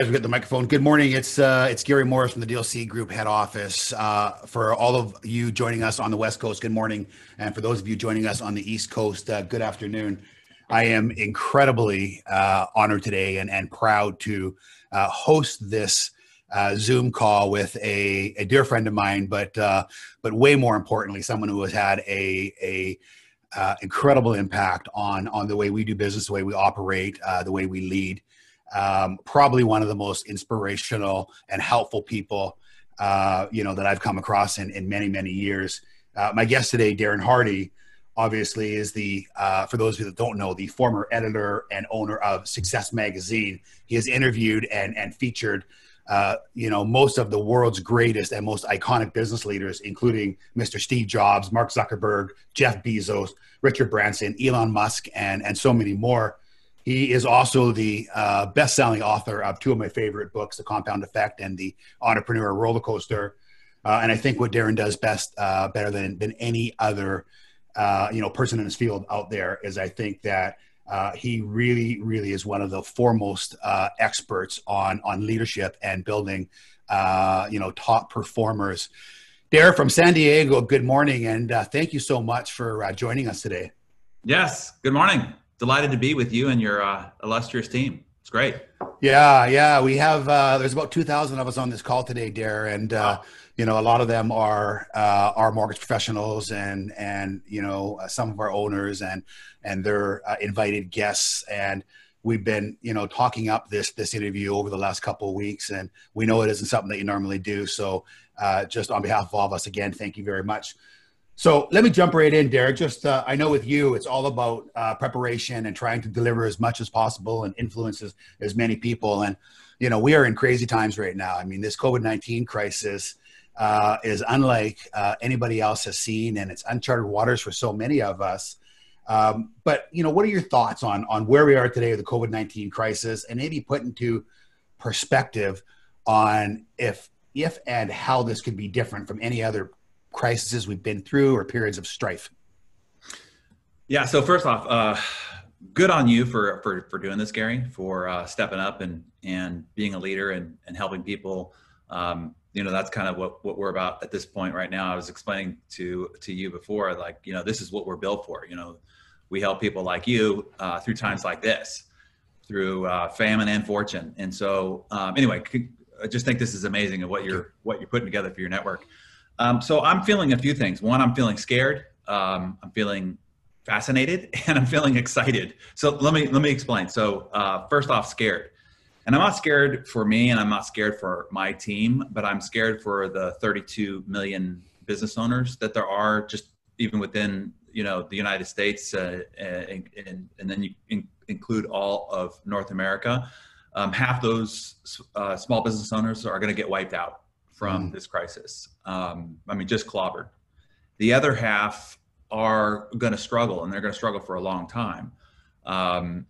As we get the microphone. Good morning. It's uh, it's Gary Morris from the DLC Group head office. Uh, for all of you joining us on the West Coast, good morning, and for those of you joining us on the East Coast, uh, good afternoon. I am incredibly uh, honored today and, and proud to uh, host this uh, Zoom call with a, a dear friend of mine, but but way more importantly, someone who has had a a uh, incredible impact on on the way we do business, the way we operate, uh, the way we lead um, probably one of the most inspirational and helpful people uh, you know that I've come across in, in many many years. Uh, my guest today, Darren Hardy, obviously is the uh, for those of you that don't know the former editor and owner of Success Magazine. He has interviewed and and featured. Uh, you know most of the world's greatest and most iconic business leaders, including Mr. Steve Jobs, Mark Zuckerberg, Jeff Bezos, Richard Branson, Elon Musk, and and so many more. He is also the uh, best-selling author of two of my favorite books, The Compound Effect and The Entrepreneur Roller Coaster. Uh, and I think what Darren does best, uh, better than than any other, uh, you know, person in his field out there, is I think that uh, he really, really is one of the foremost uh, experts on on leadership and building, you know, top performers. Darren from San Diego, good morning, and thank you so much for joining us today. Yes, good morning delighted to be with you and your uh, illustrious team. It's great. Yeah, yeah. We have uh, there's about two thousand of us on this call today, Dare, and uh, you know a lot of them are uh, our mortgage professionals and and you know uh, some of our owners and and their uh, invited guests and we've been you know talking up this this interview over the last couple of weeks and we know it isn't something that you normally do so uh, just on behalf of all of us again thank you very much so let me jump right in, Derek. Just uh, I know with you, it's all about uh, preparation and trying to deliver as much as possible and influence as, as many people. And you know, we are in crazy times right now. I mean, this COVID nineteen crisis uh, is unlike uh, anybody else has seen, and it's uncharted waters for so many of us. Um, but you know, what are your thoughts on on where we are today with the COVID nineteen crisis, and maybe put into perspective on if if and how this could be different from any other crises we've been through or periods of strife? Yeah. So first off, uh, good on you for for for doing this, Gary, for uh, stepping up and and being a leader and and helping people. Um, you know, that's kind of what what we're about at this point right now. I was explaining to to you before, like you know, this is what we're built for. You know, we help people like you uh, through times like this, through uh, famine and fortune. And so, um, anyway, I just think this is amazing of what you're what you're putting together for your network. Um, so I'm feeling a few things. One, I'm feeling scared. Um, I'm feeling fascinated, and I'm feeling excited. So let me let me explain. So uh, first off, scared, and I'm not scared for me, and I'm not scared for my team, but I'm scared for the 32 million business owners that there are just even within you know the United States, uh, and, and, and, then you in, include all of North America. Um, half those uh, small business owners are going to get wiped out from mm. this crisis. Um, I mean, just clobbered. The other half are going to struggle, and they're going to struggle for a long time. Um,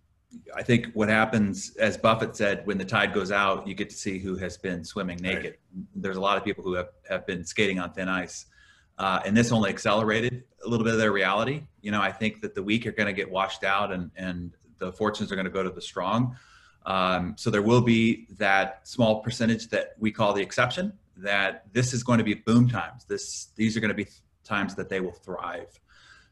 I think what happens, as Buffett said, when the tide goes out, you get to see who has been swimming naked. Right. There's a lot of people who have, have been skating on thin ice. Uh, and this only accelerated a little bit of their reality. You know, I think that the weak are going to get washed out and, and the fortunes are going to go to the strong. Um, so there will be that small percentage that we call the exception that this is going to be boom times. This these are going to be times that they will thrive.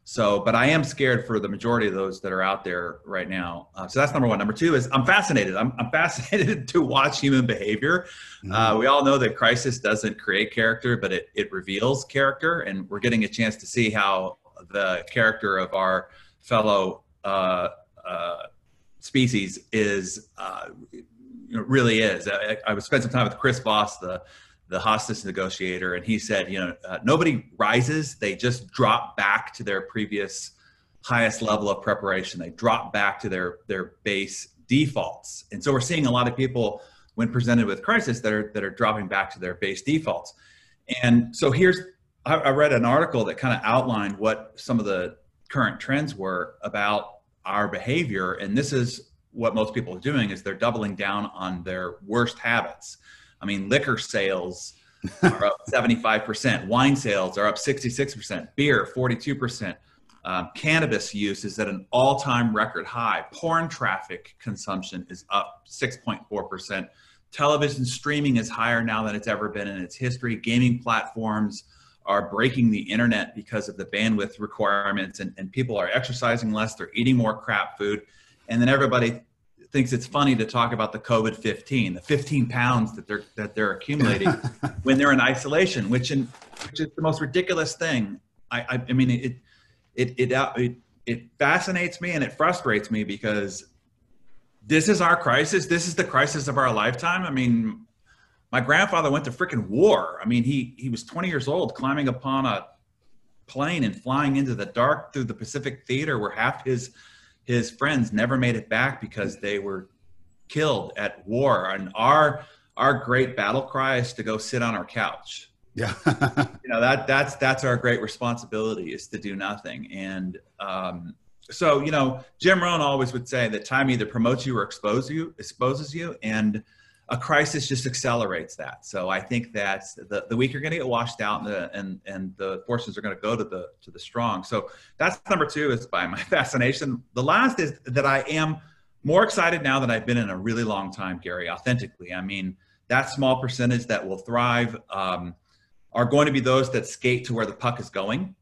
So, but I am scared for the majority of those that are out there right now. Uh, so that's number one. Number two is I'm fascinated. I'm, I'm fascinated to watch human behavior. Mm-hmm. Uh, we all know that crisis doesn't create character, but it, it reveals character. And we're getting a chance to see how the character of our fellow uh, uh species is, uh, you know, really is. I, I spent some time with Chris Voss, the the hostage negotiator, and he said, you know, uh, nobody rises; they just drop back to their previous highest level of preparation. They drop back to their their base defaults, and so we're seeing a lot of people when presented with crisis that are that are dropping back to their base defaults. And so here's I, I read an article that kind of outlined what some of the current trends were about our behavior, and this is what most people are doing is they're doubling down on their worst habits I mean, liquor sales are up 75%, wine sales are up 66%, beer 42%. Um, cannabis use is at an all time record high. Porn traffic consumption is up 6.4%. television streaming is higher now than it's ever been in its history. Gaming platforms are breaking the internet because of the bandwidth requirements, and, and people are exercising less, they're eating more crap food. And then everybody thinks it's funny to talk about the COVID 15, the 15 pounds that they're that they're accumulating when they're in isolation, which in which is the most ridiculous thing. I I, I mean it it it, uh, it it fascinates me and it frustrates me because this is our crisis. This is the crisis of our lifetime. I mean, my grandfather went to freaking war. I mean, he he was 20 years old, climbing upon a plane and flying into the dark through the Pacific Theater, where half his his friends never made it back because they were killed at war. And our our great battle cry is to go sit on our couch. Yeah, you know that that's that's our great responsibility is to do nothing. And um, so you know, Jim Rohn always would say that time either promotes you or exposes you, exposes you, and a crisis just accelerates that. So I think that the, the weak are going to get washed out, and the and and the forces are going to go to the to the strong. So that's number two is by my fascination. The last is that I am more excited now than I've been in a really long time, Gary. Authentically, I mean that small percentage that will thrive um, are going to be those that skate to where the puck is going,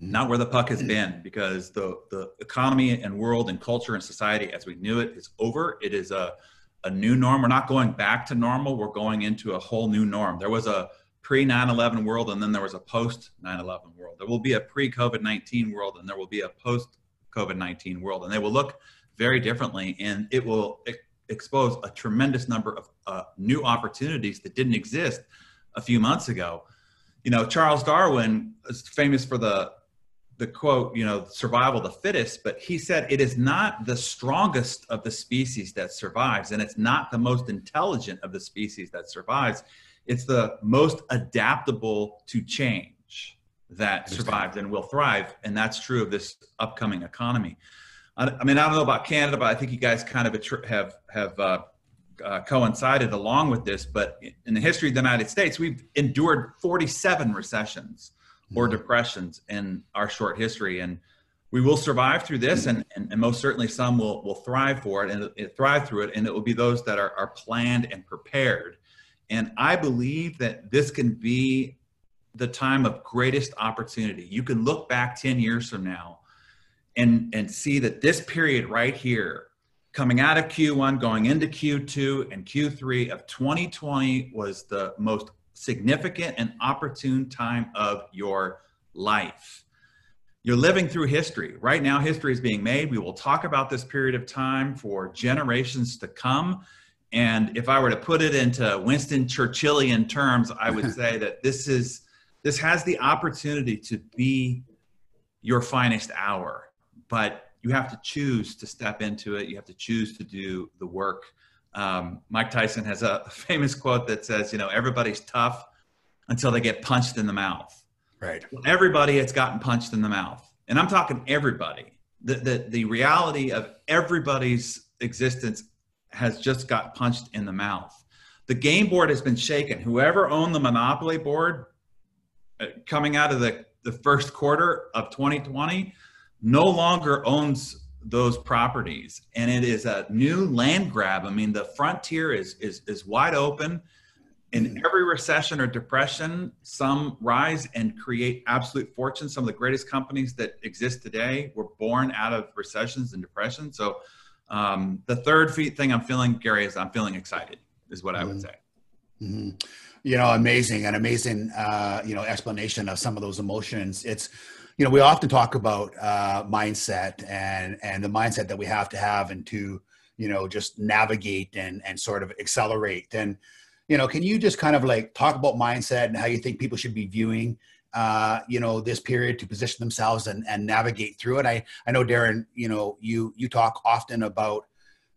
not where the puck has been, because the the economy and world and culture and society as we knew it is over. It is a a new norm. We're not going back to normal. We're going into a whole new norm. There was a pre 9 11 world, and then there was a post 9 11 world. There will be a pre COVID 19 world, and there will be a post COVID 19 world, and they will look very differently, and it will expose a tremendous number of uh, new opportunities that didn't exist a few months ago. You know, Charles Darwin is famous for the the quote, you know, survival of the fittest, but he said it is not the strongest of the species that survives, and it's not the most intelligent of the species that survives. It's the most adaptable to change that survives and will thrive, and that's true of this upcoming economy. I, I mean, I don't know about Canada, but I think you guys kind of have have uh, uh, coincided along with this. But in the history of the United States, we've endured 47 recessions or mm-hmm. depressions in our short history. And we will survive through this, and, and, and, most certainly some will, will thrive for it and it, it thrive through it. And it will be those that are, are planned and prepared. And I believe that this can be the time of greatest opportunity. You can look back 10 years from now and, and see that this period right here, coming out of Q1, going into Q2 and Q3 of 2020, was the most significant and opportune time of your life. You're living through history. Right now, history is being made. We will talk about this period of time for generations to come. And if I were to put it into Winston Churchillian terms, I would say that this is this has the opportunity to be your finest hour, but you have to choose to step into it. You have to choose to do the work um, Mike Tyson has a famous quote that says, you know, everybody's tough until they get punched in the mouth. Right. Everybody has gotten punched in the mouth. And I'm talking everybody. The, the, the reality of everybody's existence has just got punched in the mouth. The game board has been shaken. Whoever owned the Monopoly board uh, coming out of the, the first quarter of 2020 no longer owns those properties and it is a new land grab i mean the frontier is is is wide open in mm. every recession or depression some rise and create absolute fortunes some of the greatest companies that exist today were born out of recessions and depression so um, the third thing i'm feeling gary is i'm feeling excited is what mm-hmm. i would mm-hmm. say mm-hmm. you know amazing an amazing uh, you know explanation of some of those emotions it's you know, we often talk about uh, mindset and and the mindset that we have to have and to you know just navigate and and sort of accelerate. And you know, can you just kind of like talk about mindset and how you think people should be viewing uh, you know this period to position themselves and and navigate through it? I I know Darren, you know, you you talk often about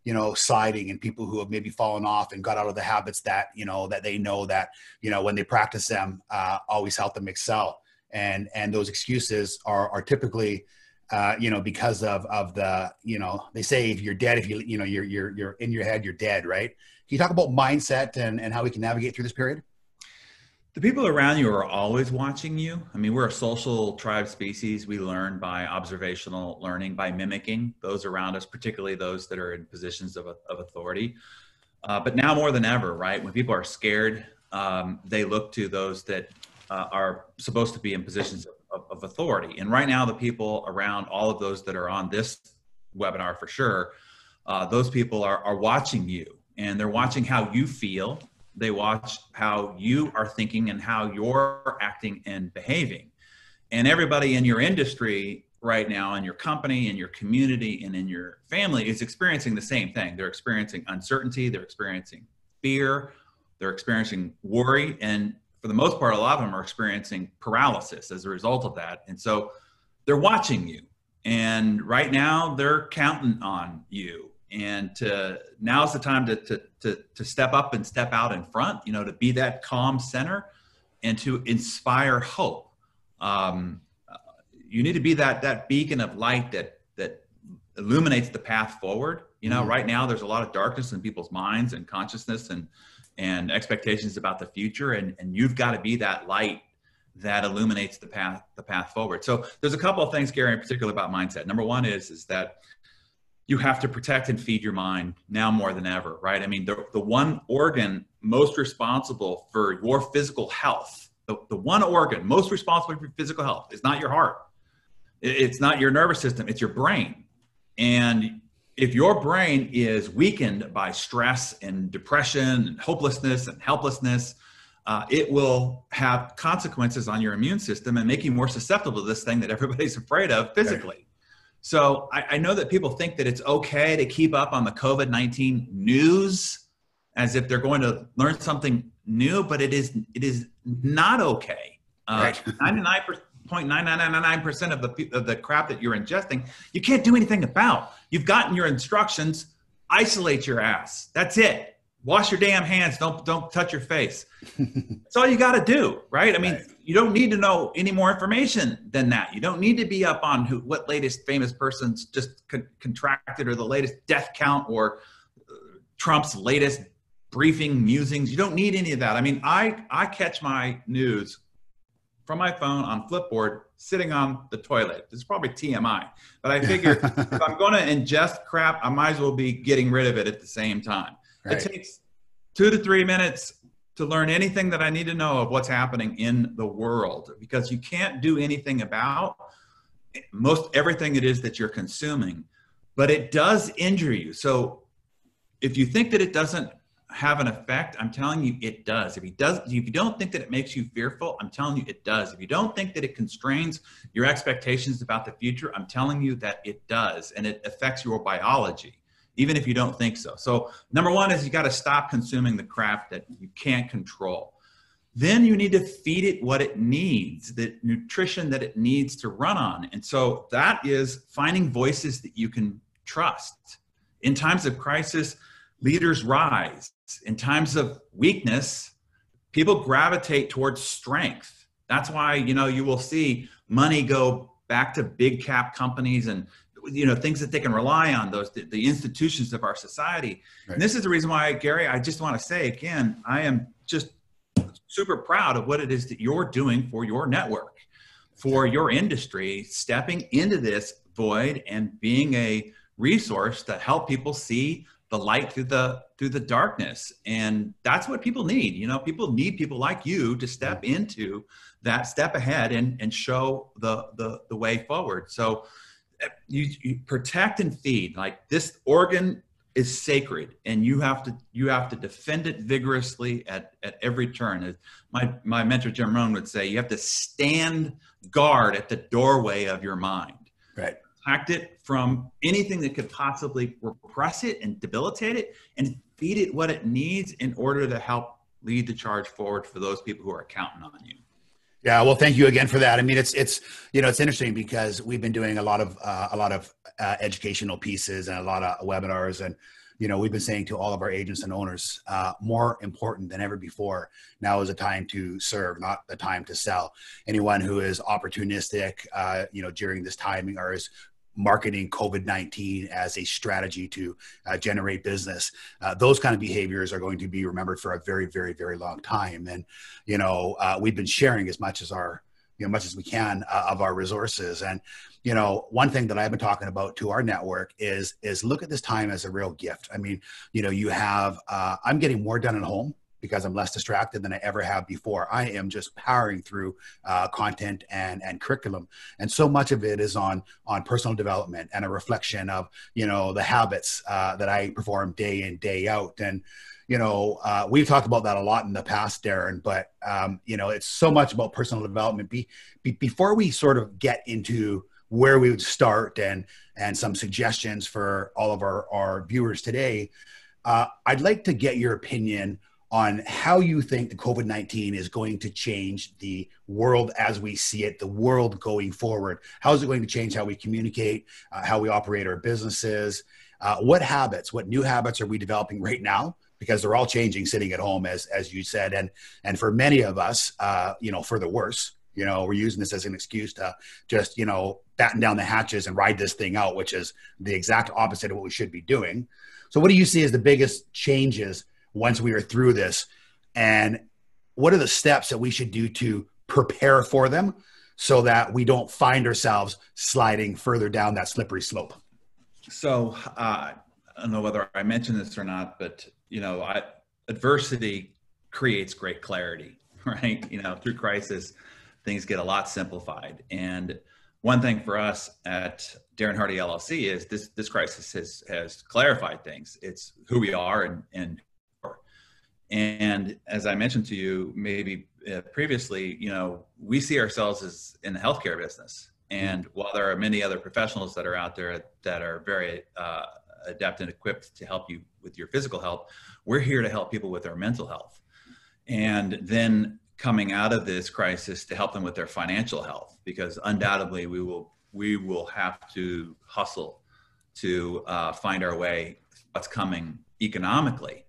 you know sliding and people who have maybe fallen off and got out of the habits that you know that they know that you know when they practice them uh, always help them excel and and those excuses are are typically uh, you know because of of the you know they say if you're dead if you you know you're you're you're in your head you're dead right? Can you talk about mindset and and how we can navigate through this period? The people around you are always watching you. I mean we're a social tribe species. We learn by observational learning by mimicking those around us particularly those that are in positions of, of authority. Uh, but now more than ever, right? When people are scared, um, they look to those that uh, are supposed to be in positions of, of, authority. And right now, the people around all of those that are on this webinar for sure, uh, those people are, are watching you and they're watching how you feel. They watch how you are thinking and how you're acting and behaving. And everybody in your industry right now, in your company, in your community, and in your family is experiencing the same thing. They're experiencing uncertainty, they're experiencing fear, they're experiencing worry, and for the most part, a lot of them are experiencing paralysis as a result of that. And so they're watching you. And right now, they're counting on you. And to, now's the time to, to, to, to step up and step out in front, you know, to be that calm center and to inspire hope. Um, you need to be that, that beacon of light that, that illuminates the path forward. You know, mm-hmm. right now there's a lot of darkness in people's minds and consciousness and and expectations about the future and, and you've got to be that light that illuminates the path the path forward. So there's a couple of things gary in particular about mindset. Number one is is that you have to protect and feed your mind now more than ever right? I mean the, the one organ most responsible for your physical health the, the one organ most responsible for physical health is not your heart. It's not your nervous system it's your brain. And if your brain is weakened by stress and depression and hopelessness and helplessness, uh, it will have consequences on your immune system and make you more susceptible to this thing that everybody's afraid of physically. Right. So I, I, know that people think that it's okay to keep up on the COVID 19 news as if they're going to learn something new, but it is, it is not okay. Uh, right. 99%. 0.9999% of the of the crap that you're ingesting, you can't do anything about. You've gotten your instructions. Isolate your ass. That's it. Wash your damn hands. Don't don't touch your face. That's all you got to do, right? I mean, right. you don't need to know any more information than that. You don't need to be up on who what latest famous person's just con- contracted or the latest death count or uh, Trump's latest briefing musings. You don't need any of that. I mean, I I catch my news from my phone on Flipboard sitting on the toilet. This is probably TMI, but I figure if I'm going to ingest crap, I might as well be getting rid of it at the same time. Right. It takes two to three minutes to learn anything that I need to know of what's happening in the world because you can't do anything about most everything it is that you're consuming, but it does injure you. So if you think that it doesn't have an effect, I'm telling you it does. If you does if you don't think that it makes you fearful, I'm telling you it does. If you don't think that it constrains your expectations about the future, I'm telling you that it does and it affects your biology even if you don't think so. So, number 1 is you got to stop consuming the crap that you can't control. Then you need to feed it what it needs, the nutrition that it needs to run on. And so that is finding voices that you can trust. In times of crisis, leaders rise. In times of weakness, people gravitate towards strength. That's why, you know, you will see money go back to big cap companies and you know things that they can rely on those the, the institutions of our society right. and this is the reason why gary i just want to say again i am just super proud of what it is that you're doing for your network for your industry stepping into this void and being a resource to help people see the light through the through the darkness. And that's what people need you know people need people like you to step into that step ahead and and show the the, the way forward. So eh, you, you protect and feed like this organ is sacred and you have to you have to defend it vigorously at, at every turn. My my mentor jim rohn would say you have to stand guard at the doorway of your mind. Right protect it from anything that could possibly repress it and debilitate it and feed it what it needs in order to help lead the charge forward for those people who are counting on you. Yeah, well, thank you again for that. I mean, it's it's you know it's interesting because we've been doing a lot of uh, a lot of uh, educational pieces and a lot of webinars, and you know we've been saying to all of our agents and owners, uh, more important than ever before, now is a time to serve, not the time to sell. Anyone who is opportunistic, uh, you know, during this timing or is marketing COVID 19 as a strategy to uh, generate business. Uh, those kind of behaviors are going to be remembered for a very, very, very long time. And, you know, uh, we've been sharing as much as our you know much as we can uh, of our resources and you know one thing that i've been talking about to our network is is look at this time as a real gift i mean you know you have uh, i'm getting more done at home because I'm less distracted than I ever have before. I am just powering through uh, content and and curriculum, and so much of it is on on personal development and a reflection of you know the habits uh, that I perform day in day out. And you know uh, we've talked about that a lot in the past, Darren. But um, you know it's so much about personal development. Be, be before we sort of get into where we would start and and some suggestions for all of our our viewers today. Uh, I'd like to get your opinion on how you think the COVID 19 is going to change the world as we see it, the world going forward. How is it going to change how we communicate, uh, how we operate our businesses? Uh, what habits, what new habits are we developing right now? Because they're all changing sitting at home, as, as you said. And, and for many of us, uh, you know, for the worse, you know, we're using this as an excuse to just, you know, batten down the hatches and ride this thing out, which is the exact opposite of what we should be doing. So, what do you see as the biggest changes once we are through this. And what are the steps that we should do to prepare for them so that we don't find ourselves sliding further down that slippery slope? So uh, i don't know whether i mentioned this or not but you know I, adversity creates great clarity right? You know through crisis things get a lot simplified. And one thing for us at Darren Hardy LLC is this this crisis has has clarified things. It's who we are and and and as I mentioned to you, maybe uh, previously, you know, we see ourselves as in the healthcare business. And while there are many other professionals that are out there that are very uh, adept and equipped to help you with your physical health, we're here to help people with their mental health. And then coming out of this crisis to help them with their financial health, because undoubtedly we will we will have to hustle to uh, find our way what's coming economically.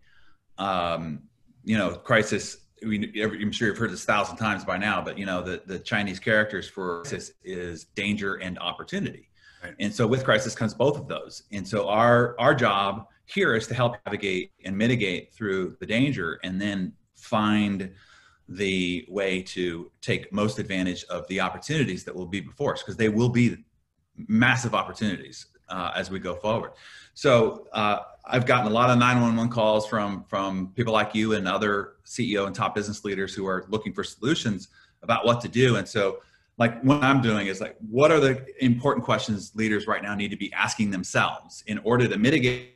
Um, you know, crisis. We, I'm sure you've heard this a thousand times by now, but you know, the, the Chinese characters for crisis is danger and opportunity. Right. And so with crisis comes both of those. And so our, our job here is to help navigate and mitigate through the danger and then find the way to take most advantage of the opportunities that will be before us because they will be massive opportunities uh, as we go forward. So uh, I've gotten a lot of 911 calls from from people like you and other CEO and top business leaders who are looking for solutions about what to do. And so, like what I'm doing is like, what are the important questions leaders right now need to be asking themselves in order to mitigate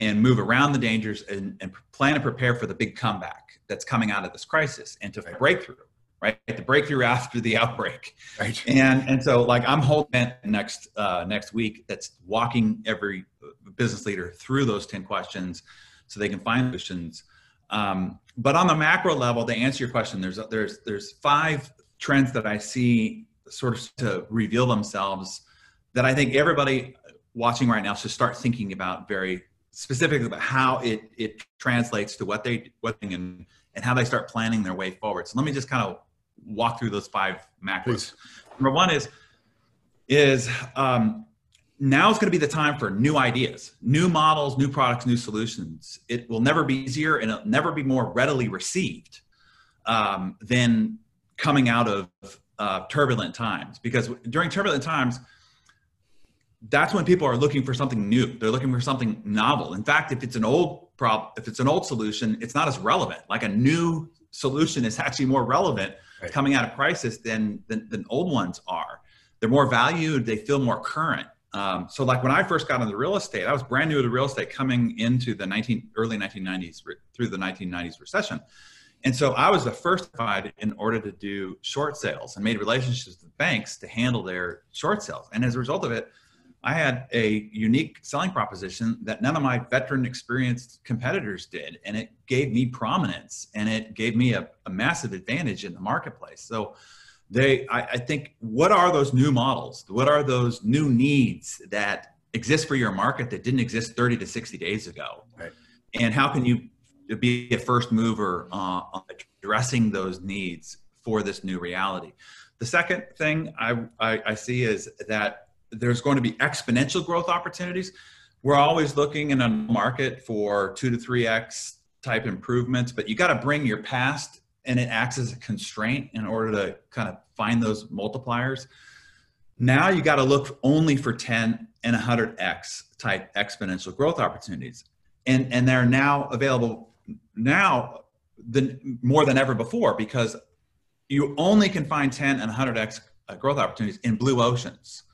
and move around the dangers and, and plan and prepare for the big comeback that's coming out of this crisis and to breakthrough right the breakthrough after the outbreak right and and so like i'm holding next uh next week that's walking every business leader through those 10 questions so they can find solutions. Um, but on the macro level, to answer your question, there's there's there's five trends that I see sort of to reveal themselves that I think everybody watching right now should start thinking about very specifically about how it it translates to what they what and and how they start planning their way forward. So let me just kind of walk through those five macros. Please. Number one is is um, now is going to be the time for new ideas, new models, new products, new solutions. It will never be easier and it'll never be more readily received um, than coming out of uh, turbulent times. Because during turbulent times, that's when people are looking for something new. They're looking for something novel. In fact, if it's an old problem, if it's an old solution, it's not as relevant. Like a new solution is actually more relevant right. coming out of crisis than, than than old ones are. They're more valued. They feel more current um, so like when I first got into real estate, I was brand new to real estate coming into the 19 early 1990s through the 1990s recession. And so I was the first in order to do short sales and made relationships with banks to handle their short sales. And as a result of it, I had a unique selling proposition that none of my veteran experienced competitors did. And it gave me prominence and it gave me a, a massive advantage in the marketplace. So they I, I, think what are those new models what are those new needs that exist for your market that didn't exist 30 to 60 days ago right. and how can you be a first mover uh, addressing those needs for this new reality the second thing I, I, I see is that there's going to be exponential growth opportunities we're always looking in a market for two to three x type improvements but you got to bring your past and it acts as a constraint in order to kind of find those multipliers. Now you got to look only for 10 and 100x type exponential growth opportunities. And, and they're now available now than, more than ever before because you only can find 10 and 100x uh, growth opportunities in blue oceans.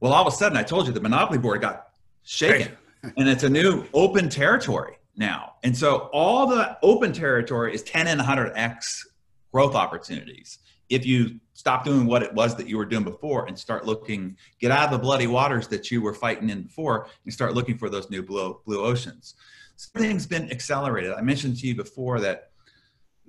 Well, all of a sudden, I told you the monopoly board got shaken, and it's a new open territory now. And so all the open territory is 10 and 100x growth opportunities. If you stop doing what it was that you were doing before and start looking, get out of the bloody waters that you were fighting in before and start looking for those new blue, blue oceans. Everything's been accelerated. I mentioned to you before that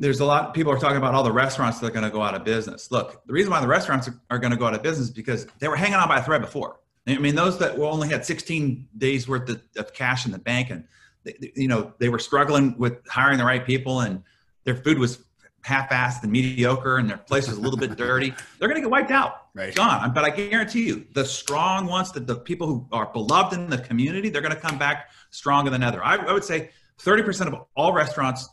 there's a lot people are talking about all the restaurants that are going to go out of business. Look, the reason why the restaurants are, are going to go out of business is because they were hanging on by a thread before. I mean, those that only had 16 days worth of, of cash in the bank, and they, you know they were struggling with hiring the right people, and their food was half-assed and mediocre, and their place was a little bit dirty. They're going to get wiped out, Right. gone. But I guarantee you, the strong ones, the, the people who are beloved in the community, they're going to come back stronger than ever. I, I would say 30% of all restaurants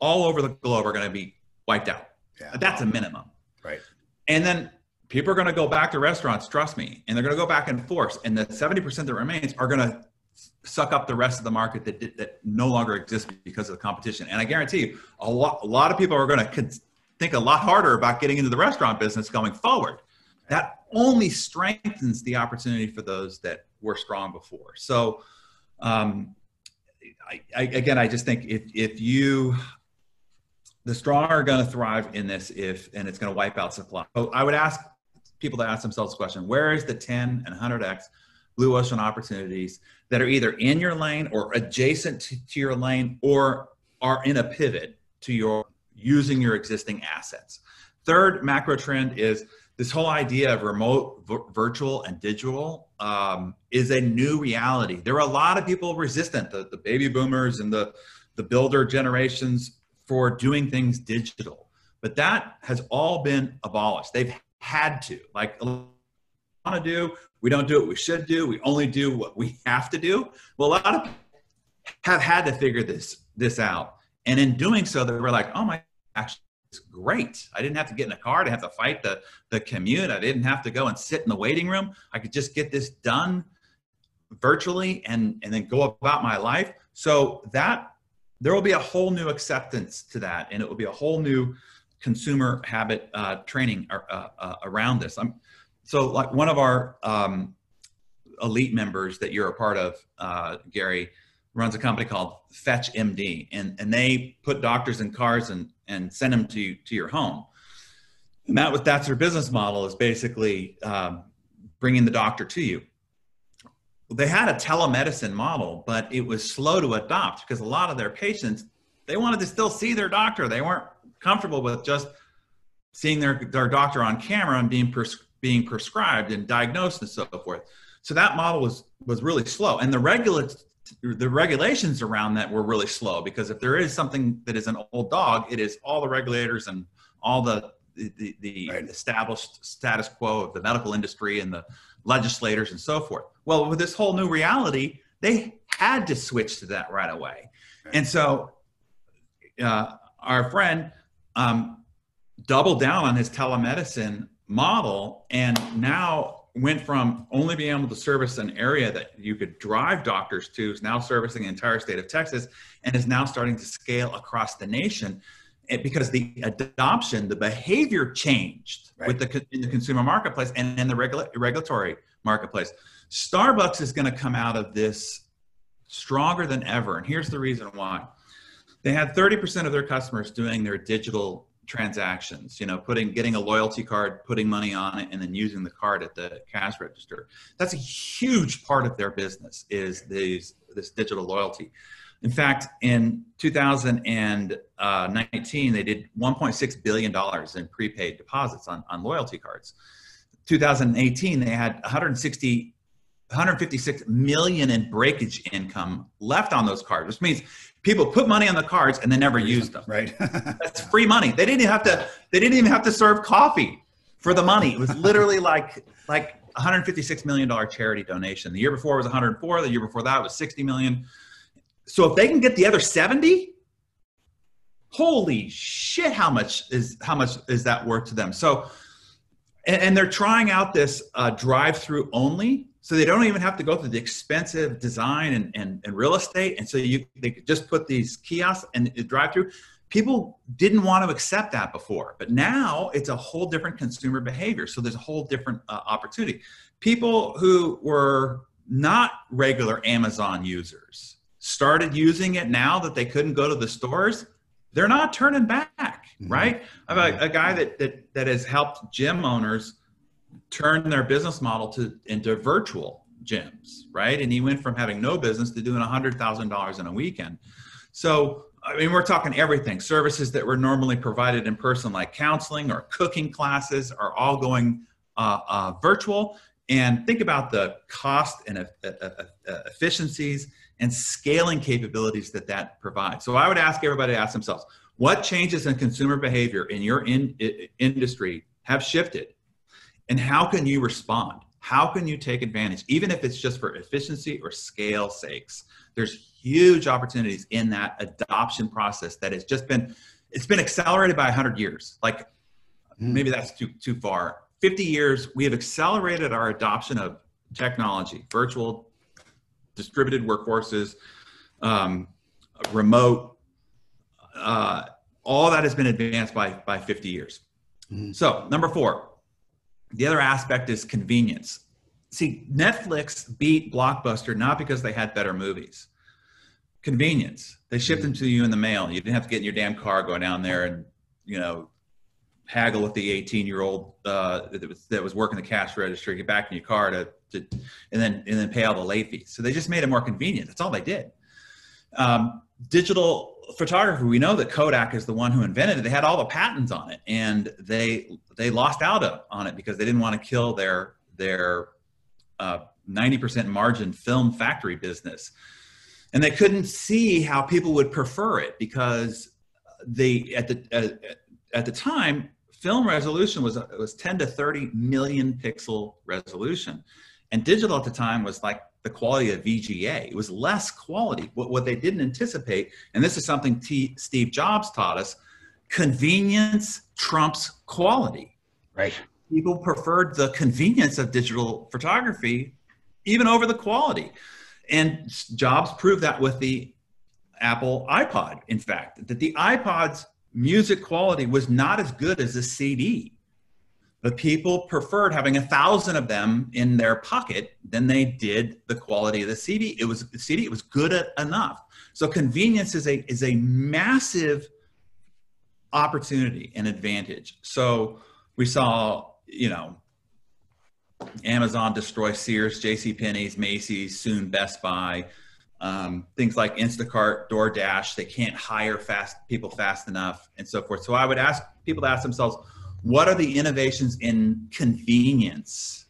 all over the globe are going to be wiped out. Yeah. That's a minimum. Right. And then people are going to go back to restaurants, trust me, and they're going to go back in force. And the 70% that remains are going to suck up the rest of the market that, that no longer exists because of the competition. And I guarantee you, a lot, a lot of people are going to think a lot harder about getting into the restaurant business going forward. That only strengthens the opportunity for those that were strong before. So, um, I, I, again, I just think if, if you the strong are going to thrive in this if and it's going to wipe out supply. So i would ask people to ask themselves the question where is the 10 and 100x blue ocean opportunities that are either in your lane or adjacent to, to your lane or are in a pivot to your using your existing assets? Third macro trend is this whole idea of remote v- virtual and digital um, is a new reality. There are a lot of people resistant the, the baby boomers and the the builder generations for doing things digital. But that has all been abolished. They've had to. Like, want to do, we don't do what we should do. We only do what we have to do. Well, a lot of people have had to figure this this out, and in doing so, they were like, "Oh my, actually, it's great. I didn't have to get in a car. Didn't have to fight the the commute. I didn't have to go and sit in the waiting room. I could just get this done virtually and and then go about my life." So that there will be a whole new acceptance to that and it will be a whole new consumer habit uh, training uh, uh, around this. I'm, so like one of our um, elite members that you're a part of uh, gary runs a company called fetch md and, and they put doctors in cars and, and send them to, to your home. And that that's their business model is basically um, bringing the doctor to you they had a telemedicine model, but it was slow to adopt because a lot of their patients they wanted to still see their doctor. They weren't comfortable with just seeing their their doctor on camera and being pres- being prescribed and diagnosed and so forth. So that model was was really slow, and the regula- the regulations around that were really slow because if there is something that is an old dog, it is all the regulators and all the the, the Right. established status quo of the medical industry and the legislators and so forth. Well, with this whole new reality, they had to switch to that right away. And so uh, our friend um, doubled down on his telemedicine model and now went from only being able to service an area that you could drive doctors to is now servicing the entire state of Texas and is now starting to scale across the nation because the adoption, the behavior changed Right. with the in the consumer marketplace and in the regula- regulatory marketplace. Starbucks is going to come out of this stronger than ever, and here's the reason why. They had 30% of their customers doing their digital transactions, you know, putting getting a loyalty card, putting money on it, and then using the card at the cash register. That's a huge part of their business is these this digital loyalty. In fact, in 2019, they did 1.6 billion dollars in prepaid deposits on, on loyalty cards. 2018, they had 160 156 million in breakage income left on those cards, which means people put money on the cards and they never used them. Right. That's free money. They didn't even have to. They didn't even have to serve coffee for the money. It was literally like like 156 million dollar charity donation. The year before was 104. The year before that was 60 million. So if they can get the other 70, holy shit how much is how much is that worth to them? So and, and they're trying out this uh, drive through only so they don't even have to go through the expensive design and, and, and real estate and so you they could just put these kiosks and the drive through people didn't want to accept that before but now it's a whole different consumer behavior so there's a whole different uh, opportunity. People who were not regular amazon users started using it now that they couldn't go to the stores they're not turning back mm-hmm. right i have a, a guy that, that that has helped gym owners turn their business model to into virtual gyms right and he went from having no business to doing $100000 in a weekend so I mean, we're talking everything. Services that were normally provided in person, like counseling or cooking classes, are all going uh, uh, virtual. And think about the cost and efficiencies and scaling capabilities that that provides. So I would ask everybody to ask themselves, what changes in consumer behavior in your in, in, industry have shifted? And how can you respond? How can you take advantage, even if it's just for efficiency or scale sakes? There's huge opportunities in that adoption process that has just been it's been accelerated by 100 years like hmm. maybe that's too too far 50 years we have accelerated our adoption of technology virtual distributed workforces um, remote uh, all that has been advanced by by 50 years mm-hmm. so number four the other aspect is convenience see netflix beat blockbuster not because they had better movies convenience. They shipped them to you in the mail. You didn't have to get in your damn car, go down there and, you know, haggle with the 18 year old uh, that, was, that was working the cash register, get back in your car to, to, and then, and then pay all the late fees. So they just made it more convenient. That's all they did. Um, digital photography, we know that Kodak is the one who invented it. They had all the patents on it and they, they lost out on it because they didn't want to kill their, their uh, 90% margin film factory business and they couldn't see how people would prefer it because they at the at, at the time film resolution was was 10 to 30 million pixel resolution and digital at the time was like the quality of VGA. It was less quality. What, what they didn't anticipate, and this is something T, Steve Jobs taught us, convenience trumps quality. Right. People preferred the convenience of digital photography even over the quality and Jobs proved that with the Apple iPod, in fact, that the iPod's music quality was not as good as a CD. But people preferred having a thousand of them in their pocket than they did the quality of the CD. It was the CD, it was good enough. So convenience is a is a massive opportunity and advantage. So we saw, you know, Amazon destroy Sears, J.C. Penney's, Macy's, soon Best Buy. Um, things like Instacart, DoorDash, they can't hire fast people fast enough, and so forth. So I would ask people to ask themselves, what are the innovations in convenience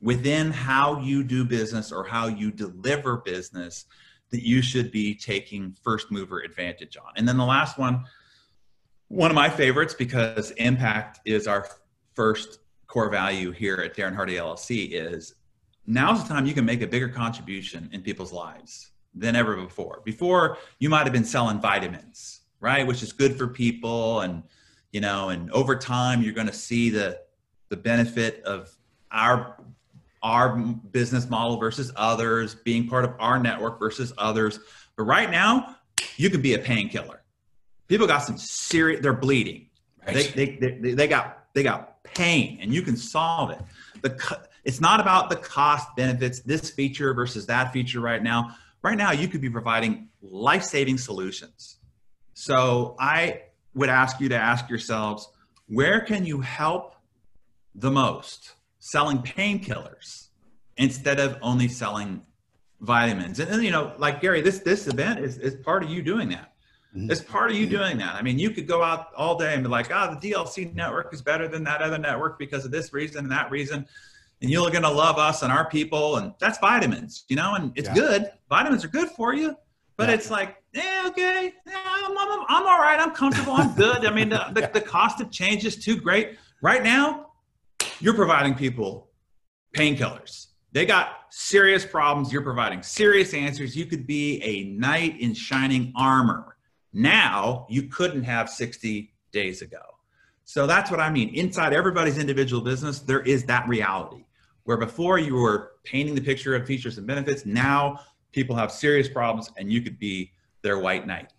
within how you do business or how you deliver business that you should be taking first mover advantage on? And then the last one, one of my favorites because impact is our first core value here at Darren Hardy LLC is now's the time you can make a bigger contribution in people's lives than ever before. Before, you might have been selling vitamins, right, which is good for people, and you know, and over time, you're going to see the the benefit of our our business model versus others, being part of our network versus others. But right now, you could be a painkiller. People got some serious. They're bleeding. Right. They, they, they, they got they got pain and you can solve it. The, it's not about the cost benefits, this feature versus that feature right now. Right now, you could be providing life saving solutions. So I would ask you to ask yourselves where can you help the most? Selling painkillers instead of only selling vitamins. And, and, you know, like Gary, this this event is, is part of you doing that. Mm-hmm. It's part of you doing that. I mean, you could go out all day and be like, oh, the DLC network is better than that other network because of this reason and that reason. And you're going to love us and our people. And that's vitamins, you know, and it's yeah. good. Vitamins are good for you. But yeah. it's like, yeah, okay, yeah, I'm, I'm, I'm all right. I'm comfortable. I'm good. I mean, the, the, the cost of change is too great. Right now, you're providing people painkillers. They got serious problems. You're providing serious answers. You could be a knight in shining armor now you couldn't have 60 days ago. So that's what I mean. Inside everybody's individual business, there is that reality where before you were painting the picture of features and benefits, now people have serious problems and you could be their white knight.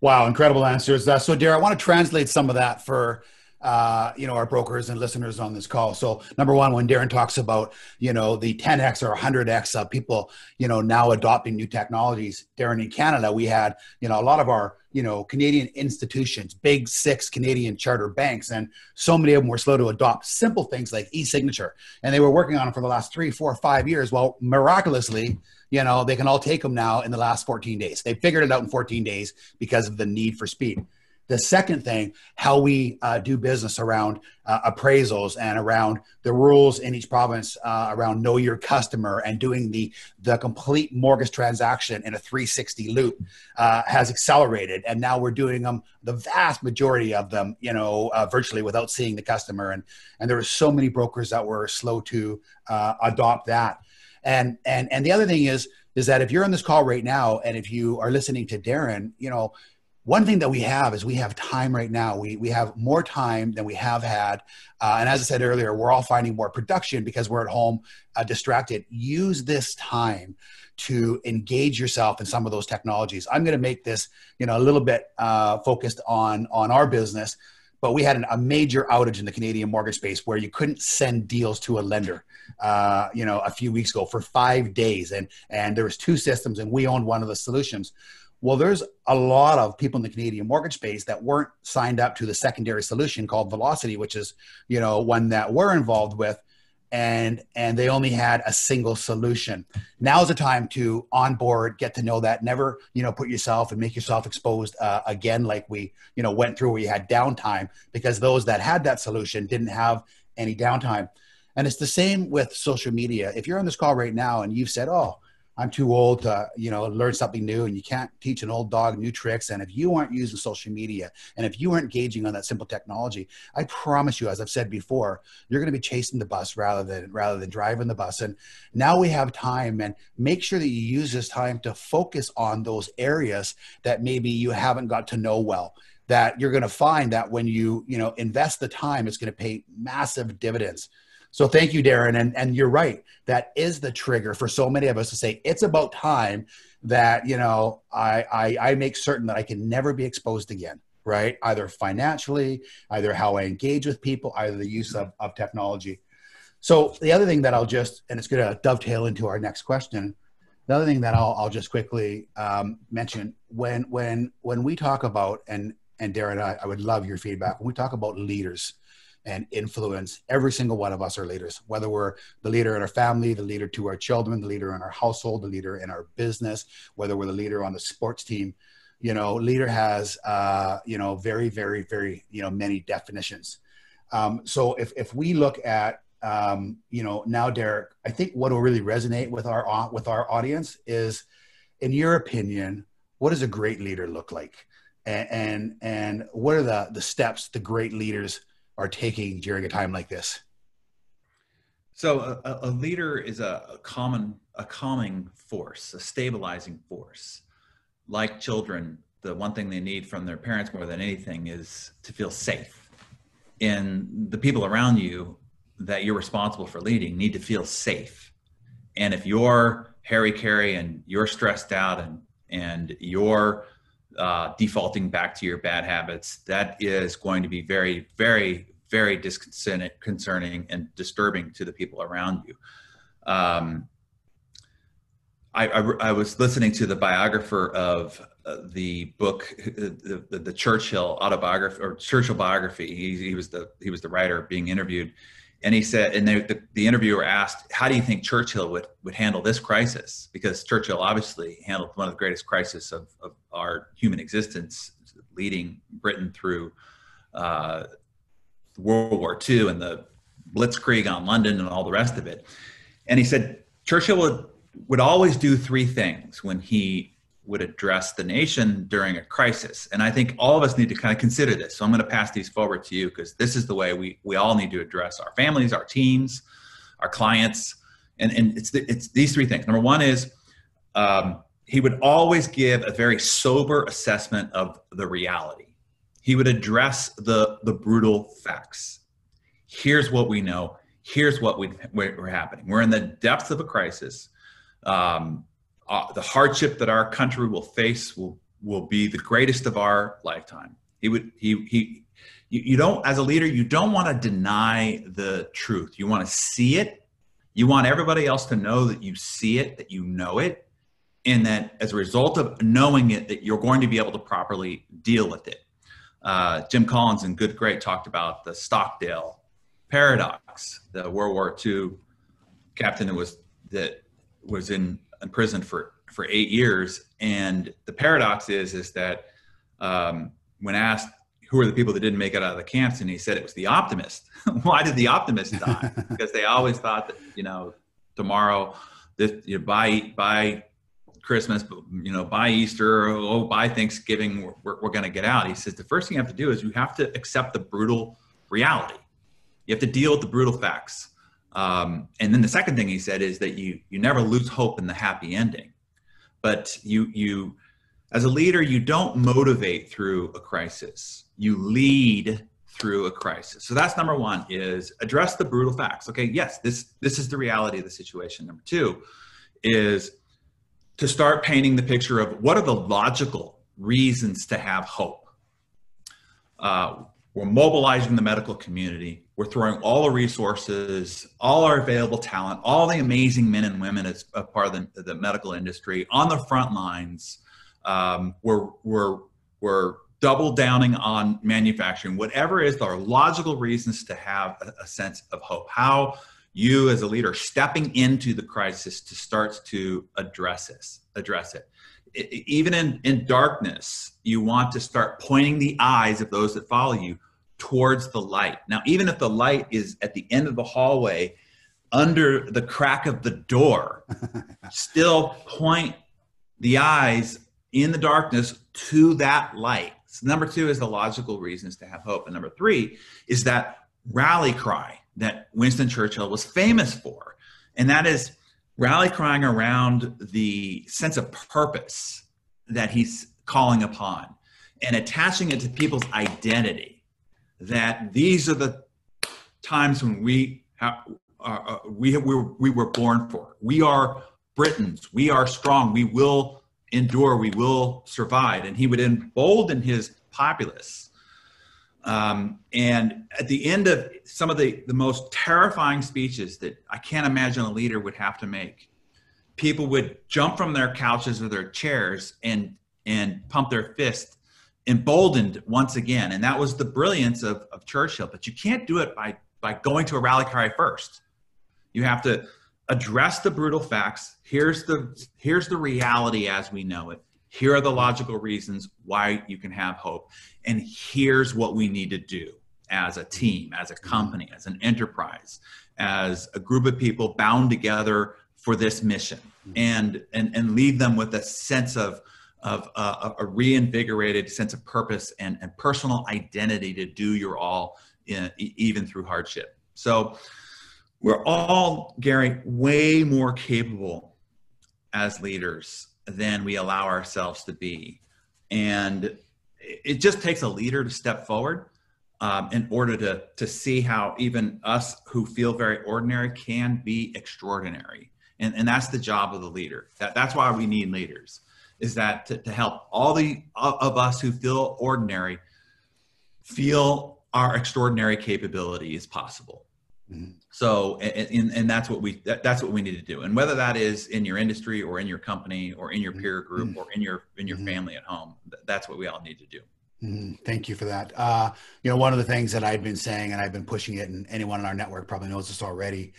Wow, incredible answers. Uh, so, Darren, I want to translate some of that for uh, you know, our brokers and listeners on this call. So, number one, when Darren talks about, you know, the 10x or 100x of people, you know, now adopting new technologies, Darren, in Canada, we had, you know, a lot of our, you know, Canadian institutions, big six Canadian charter banks, and so many of them were slow to adopt simple things like e-signature, and they were working on it for the last three, four, five years. Well, miraculously, you know, they can all take them now in the last 14 days. They figured it out in 14 days because of the need for speed. The second thing, how we uh, do business around uh, appraisals and around the rules in each province uh, around know your customer and doing the the complete mortgage transaction in a 360 loop uh, has accelerated, and now we're doing them the vast majority of them, you know, uh, virtually without seeing the customer. And and there were so many brokers that were slow to uh, adopt that. And and and the other thing is is that if you're on this call right now and if you are listening to Darren, you know one thing that we have is we have time right now. We, we have more time than we have had. Uh, and as I said earlier, we're all finding more production because we're at home uh, distracted. Use this time to engage yourself in some of those technologies. I'm going to make this, you know, a little bit uh, focused on on our business, but we had an, a major outage in the Canadian mortgage space where you couldn't send deals to a lender, uh, you know, a few weeks ago for five days, and and there was two systems, and we owned one of the solutions. Well, there's a lot of people in the Canadian mortgage space that weren't signed up to the secondary solution called Velocity, which is, you know, one that we're involved with, and and they only had a single solution. Now is the time to onboard, get to know that. Never, you know, put yourself and make yourself exposed uh, again, like we, you know, went through. We had downtime because those that had that solution didn't have any downtime. And it's the same with social media. If you're on this call right now and you've said, "Oh," I'm too old to, you know, learn something new and you can't teach an old dog new tricks. And if you aren't using social media and if you aren't engaging on that simple technology, I promise you, as I've said before, you're going to be chasing the bus rather than, rather than driving the bus. And now we have time and make sure that you use this time to focus on those areas that maybe you haven't got to know well that you're going to find that when you, you know, invest the time, it's going to pay massive dividends. So thank you, Darren. And, and you're right. That is the trigger for so many of us to say it's about time that, you know, I, I, I make certain that I can never be exposed again, right? Either financially, either how I engage with people, either the use of, of technology. So the other thing that I'll just, and it's going to dovetail into our next question. The other thing that I'll, I'll just quickly um, mention when, when, when we talk about, and, and Darren, I, I would love your feedback. When we talk about leaders, and influence. Every single one of us are leaders, whether we're the leader in our family, the leader to our children, the leader in our household, the leader in our business, whether we're the leader on the sports team. You know, leader has, uh, you know, very, very, very, you know, many definitions. Um, so if, if we look at, um, you know, now, Derek, I think what will really resonate with our, with our audience is, in your opinion, what does a great leader look like? And, and, and what are the, the steps the great leaders are taking during a time like this? So a, a leader is a, a, common, a calming force, a stabilizing force. Like children, the one thing they need from their parents more than anything is to feel safe. And the people around you that you're responsible for leading need to feel safe. And if you're Harry Carey and you're stressed out and and you're uh, defaulting back to your bad habits, that is going to be very, very, very disconcerting and disturbing to the people around you. Um, I, I, I, was listening to the biographer of uh, the book, the, the, the, Churchill autobiography or Churchill biography. He, he, was the he was the writer being interviewed, and he said, and they, the, the interviewer asked, "How do you think Churchill would would handle this crisis?" Because Churchill obviously handled one of the greatest crises of, of our human existence, leading Britain through uh, World War II and the Blitzkrieg on London and all the rest of it. And he said Churchill would would always do three things when he would address the nation during a crisis. And I think all of us need to kind of consider this. So I'm going to pass these forward to you because this is the way we, we all need to address our families, our teams, our clients. And, and it's, the, it's these three things. Number one is um, he would always give a very sober assessment of the reality. He would address the, the brutal facts. Here's what we know. Here's what we, we're happening. We're in the depths of a crisis. Um, uh, the hardship that our country will face will will be the greatest of our lifetime. He would he he you, you don't as a leader you don't want to deny the truth. You want to see it. You want everybody else to know that you see it, that you know it, and that as a result of knowing it, that you're going to be able to properly deal with it. Uh, Jim Collins and Good Great talked about the Stockdale paradox, the World War II captain that was that was in, in prison for for eight years. And the paradox is is that um, when asked who are the people that didn't make it out of the camps, and he said it was the optimist. Why did the optimist die? because they always thought that you know tomorrow, this you know, by by Christmas, you know, by Easter, oh, by Thanksgiving, we're, we're going to get out. He says the first thing you have to do is you have to accept the brutal reality. You have to deal with the brutal facts. Um, and then the second thing he said is that you you never lose hope in the happy ending, but you you as a leader you don't motivate through a crisis. You lead through a crisis. So that's number one is address the brutal facts. Okay, yes, this this is the reality of the situation. Number two is to start painting the picture of what are the logical reasons to have hope. Uh, we're mobilizing the medical community. We're throwing all the resources, all our available talent, all the amazing men and women as a part of the, the medical industry on the front lines. Um, we're, we're, we're double downing on manufacturing, whatever is our logical reasons to have a, a sense of hope. How you as a leader stepping into the crisis to start to address this, address it even in, in darkness, you want to start pointing the eyes of those that follow you towards the light. Now, even if the light is at the end of the hallway, under the crack of the door, still point the eyes in the darkness to that light. So number two is the logical reasons to have hope. And number three is that rally cry that Winston Churchill was famous for. And that is rally crying around the sense of purpose that he's calling upon and attaching it to people's identity that these are the times when we have, uh, uh, we, we, we were born for. We are Britons. We are strong. We will endure. We will survive. And he would embolden his populace. Um, and at the end of some of the, the most terrifying speeches that I can't imagine a leader would have to make, people would jump from their couches or their chairs and and pump their fist emboldened once again. And that was the brilliance of, of Churchill. But you can't do it by, by going to a rally cry first. You have to address the brutal facts. Here's the, here's the reality as we know it. Here are the logical reasons why you can have hope. And here's what we need to do as a team, as a company, as an enterprise, as a group of people bound together for this mission mm-hmm. and, and, and leave them with a sense of, of uh, a reinvigorated sense of purpose and, and personal identity to do your all in, even through hardship. So we're all, Gary, way more capable as leaders than we allow ourselves to be. And it just takes a leader to step forward um, in order to, to see how even us who feel very ordinary can be extraordinary. And, and that's the job of the leader. That, that's why we need leaders is that to, to help all the of us who feel ordinary feel our extraordinary capability is possible. Mm-hmm. So, and, and that's what we that, that's what we need to do. And whether that is in your industry or in your company or in your mm-hmm. peer group mm-hmm. or in your in your mm-hmm. family at home, that's what we all need to do. Mm-hmm. Thank you for that. Uh, you know, one of the things that I've been saying, and I've been pushing it, and anyone in our network probably knows this already,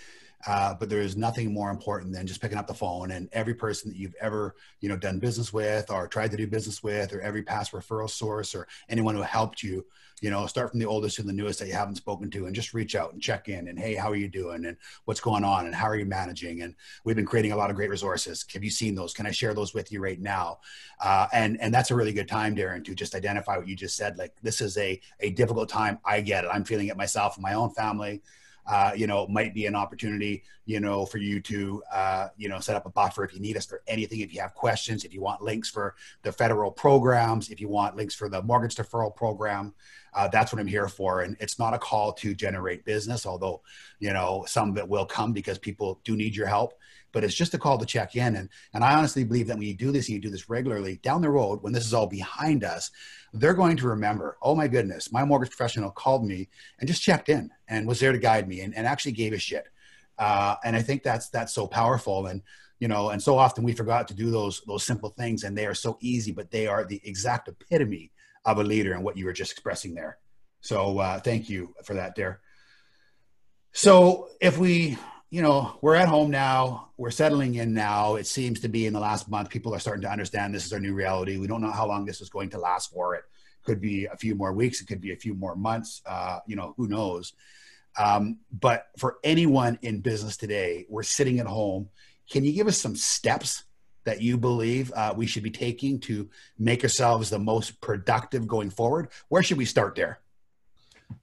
uh, but there is nothing more important than just picking up the phone and every person that you've ever, you know, done business with or tried to do business with, or every past referral source or anyone who helped you, you know, start from the oldest to the newest that you haven't spoken to and just reach out and check in and, hey, how are you doing? And what's going on? And how are you managing? And we've been creating a lot of great resources. Have you seen those? Can I share those with you right now? Uh, and, and that's a really good time, Darren, to just identify what you just said. Like, this is a, a difficult time. I get it. I'm feeling it myself in my own family uh, you know, might be an opportunity, you know, for you to, uh, you know, set up a buffer if you need us for anything. If you have questions, if you want links for the federal programs, if you want links for the mortgage deferral program, uh, that's what I'm here for. And it's not a call to generate business, although, you know, some of it will come because people do need your help. But it's just a call to check in. And, and I honestly believe that when you do this and you do this regularly down the road, when this is all behind us, they're going to remember, oh my goodness, my mortgage professional called me and just checked in and was there to guide me and, and actually gave a shit. Uh, and I think that's that's so powerful. And you know, and so often we forgot to do those those simple things, and they are so easy, but they are the exact epitome of a leader and what you were just expressing there. So uh, thank you for that, Dare. So if we, you know, we're at home now, we're settling in now. It seems to be in the last month, people are starting to understand this is our new reality. We don't know how long this is going to last for. It could be a few more weeks, it could be a few more months. Uh, you know, who knows? Um, but for anyone in business today, we're sitting at home. Can you give us some steps that you believe uh, we should be taking to make ourselves the most productive going forward? Where should we start there?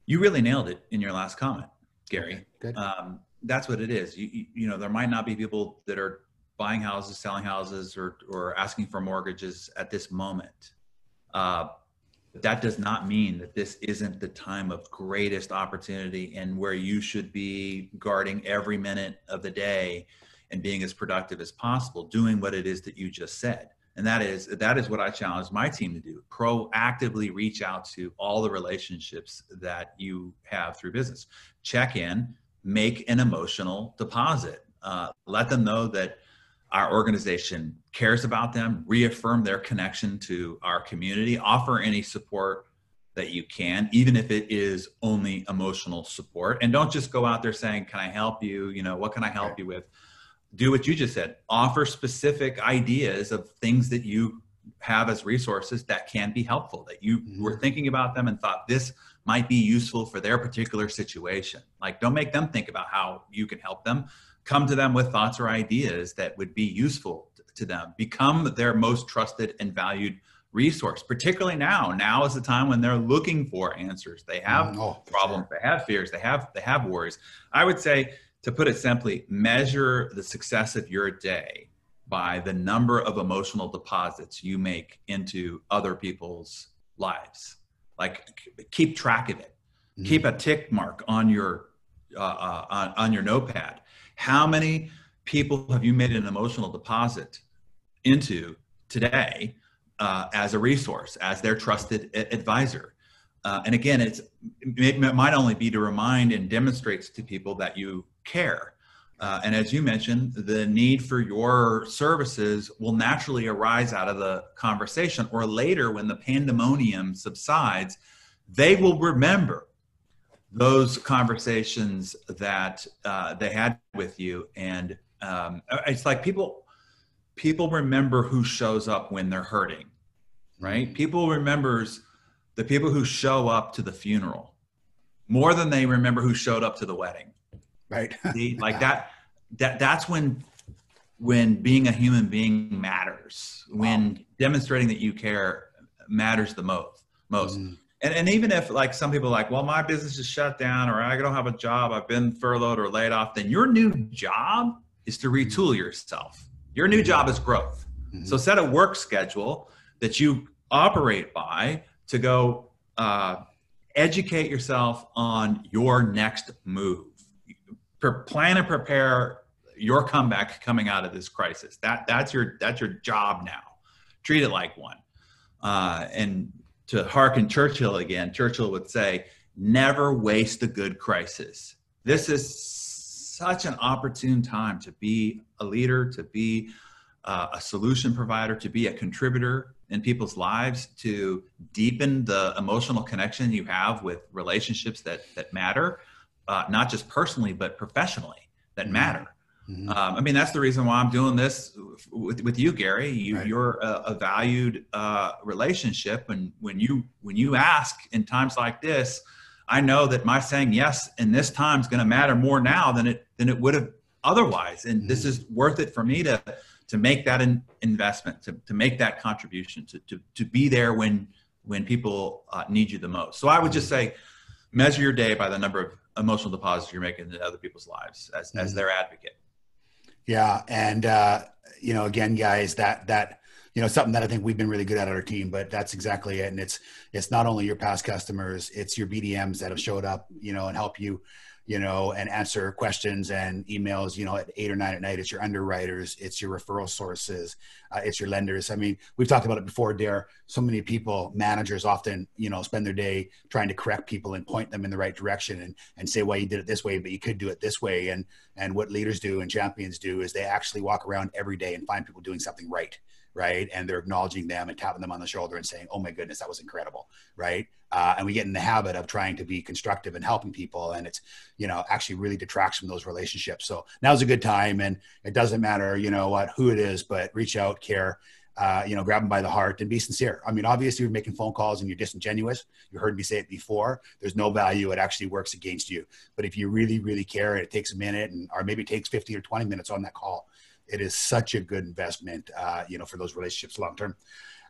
You really nailed it in your last comment, Gary. Okay, good. Um, that's what it is. You, you, you know, there might not be people that are buying houses, selling houses, or or asking for mortgages at this moment. Uh, that does not mean that this isn't the time of greatest opportunity and where you should be guarding every minute of the day and being as productive as possible, doing what it is that you just said. And that is that is what I challenge my team to do. Proactively reach out to all the relationships that you have through business. Check in, make an emotional deposit. Uh, let them know that our organization cares about them, reaffirm their connection to our community, offer any support that you can, even if it is only emotional support. And don't just go out there saying, Can I help you? You know, what can I help you with? do what you just said offer specific ideas of things that you have as resources that can be helpful that you mm-hmm. were thinking about them and thought this might be useful for their particular situation like don't make them think about how you can help them come to them with thoughts or ideas that would be useful to them become their most trusted and valued resource particularly now now is the time when they're looking for answers they have mm, oh, problems sure. they have fears they have they have worries i would say to put it simply, measure the success of your day by the number of emotional deposits you make into other people's lives. Like keep track of it. Mm-hmm. Keep a tick mark on your uh, uh, on, on your notepad. How many people have you made an emotional deposit into today uh, as a resource, as their trusted advisor? Uh, and again, it's it might only be to remind and demonstrates to people that you care. Uh, and as you mentioned, the need for your services will naturally arise out of the conversation, or later when the pandemonium subsides, they will remember those conversations that uh, they had with you. And um, it's like people people remember who shows up when they're hurting, right? People remembers the people who show up to the funeral more than they remember who showed up to the wedding right See, like that that that's when when being a human being matters when wow. demonstrating that you care matters the most most mm. And, and even if like some people are like well my business is shut down or i don't have a job i've been furloughed or laid off then your new job is to retool yourself your new job is growth mm-hmm. so set a work schedule that you operate by to go uh, educate yourself on your next move plan and prepare your comeback coming out of this crisis. That that's your that's your job now. Treat it like one. Uh, and to hearken Churchill again, Churchill would say, "Never waste a good crisis." This is such an opportune time to be a leader, to be uh, a solution provider, to be a contributor in people's lives, to deepen the emotional connection you have with relationships that that matter uh, not just personally but professionally that mm-hmm. matter. Mm-hmm. Um, I mean, that's the reason why I'm doing this with, with you, Gary. You, right. You're a, a valued uh, relationship, and when you when you ask in times like this, I know that my saying yes in this time is going to matter more now than it than it would have otherwise. And mm-hmm. this is worth it for me to to make that in, investment, to, to make that contribution, to, to to be there when when people uh, need you the most. So I would just mm-hmm. say, measure your day by the number of emotional deposits you're making in other people's lives as, mm-hmm. as their advocate. Yeah. And, uh, you know, again, guys, that, that, you know, something that I think we've been really good at our team, but that's exactly it. And it's, it's not only your past customers, it's your BDMs that have showed up, you know, and help you, you know, and answer questions and emails, you know, at eight or nine at night. It's your underwriters, it's your referral sources, uh, it's your lenders. I mean, we've talked about it before, Dare. So many people, managers often, you know, spend their day trying to correct people and point them in the right direction and, and say, well, you did it this way, but you could do it this way. And, and what leaders do and champions do is they actually walk around every day and find people doing something right right? And they're acknowledging them and tapping them on the shoulder and saying, "Oh my goodness, that was incredible," right? Uh, and we get in the habit of trying to be constructive and helping people, and it's you know actually really detracts from those relationships. So now's a good time, and it doesn't matter you know what who it is, but reach out, care. Uh, you know, grab them by the heart and be sincere. I mean, obviously, you're making phone calls and you're disingenuous. You heard me say it before. There's no value. It actually works against you. But if you really, really care, and it takes a minute, and or maybe it takes 50 or 20 minutes on that call, it is such a good investment, uh, you know, for those relationships long term.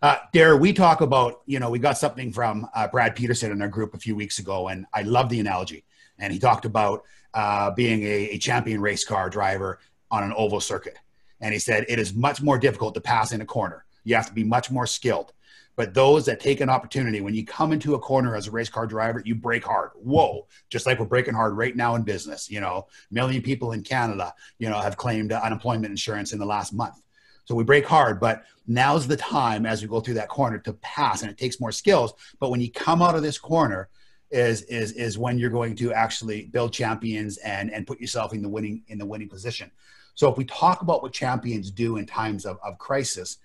Uh, Dare, we talk about, you know, we got something from uh, Brad Peterson in our group a few weeks ago, and I love the analogy. And he talked about uh, being a, a champion race car driver on an oval circuit. And he said it is much more difficult to pass in a corner. You have to be much more skilled. But those that take an opportunity, when you come into a corner as a race car driver, you break hard. Whoa, just like we're breaking hard right now in business. You know, million people in Canada, you know, have claimed unemployment insurance in the last month. So we break hard, but now's the time as we go through that corner to pass, and it takes more skills. But when you come out of this corner, is is is when you're going to actually build champions and and put yourself in the winning in the winning position. So if we talk about what champions do in times of, of crisis,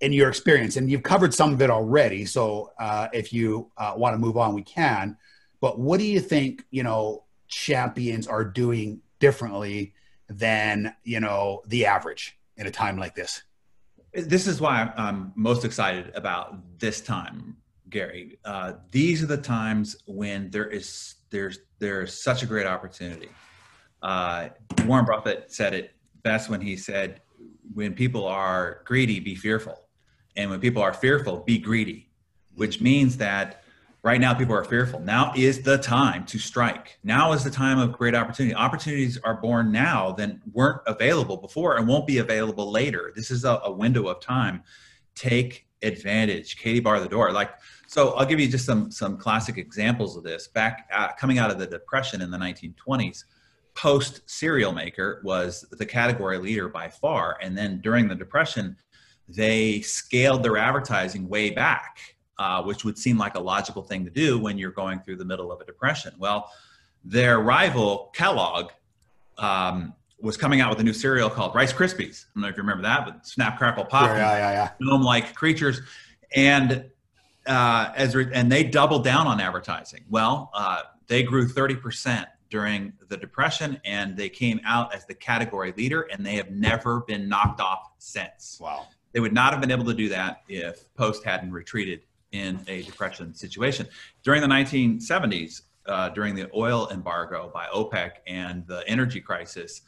in your experience, and you've covered some of it already. So uh, if you uh, want to move on, we can. But what do you think? You know, champions are doing differently than you know the average in a time like this. This is why I'm most excited about this time, Gary. Uh, these are the times when there is there's there's such a great opportunity. Uh, Warren Buffett said it best when he said, "When people are greedy, be fearful." And when people are fearful, be greedy, which means that right now people are fearful. Now is the time to strike. Now is the time of great opportunity. Opportunities are born now that weren't available before and won't be available later. This is a, a window of time. Take advantage. Katie bar the door. Like so, I'll give you just some some classic examples of this. Back uh, coming out of the depression in the 1920s, Post cereal maker was the category leader by far, and then during the depression they scaled their advertising way back, uh, which would seem like a logical thing to do when you're going through the middle of a depression. Well, their rival, Kellogg, um, was coming out with a new cereal called Rice Krispies. I don't know if you remember that, but Snap Crackle Pop, yeah, yeah, yeah, gnome-like creatures, and uh, as re- and they doubled down on advertising. Well, uh, they grew thirty percent during the depression, and they came out as the category leader, and they have never been knocked off since. Wow. They would not have been able to do that if Post hadn't retreated in a depression situation. During the 1970s, uh, during the oil embargo by OPEC and the energy crisis,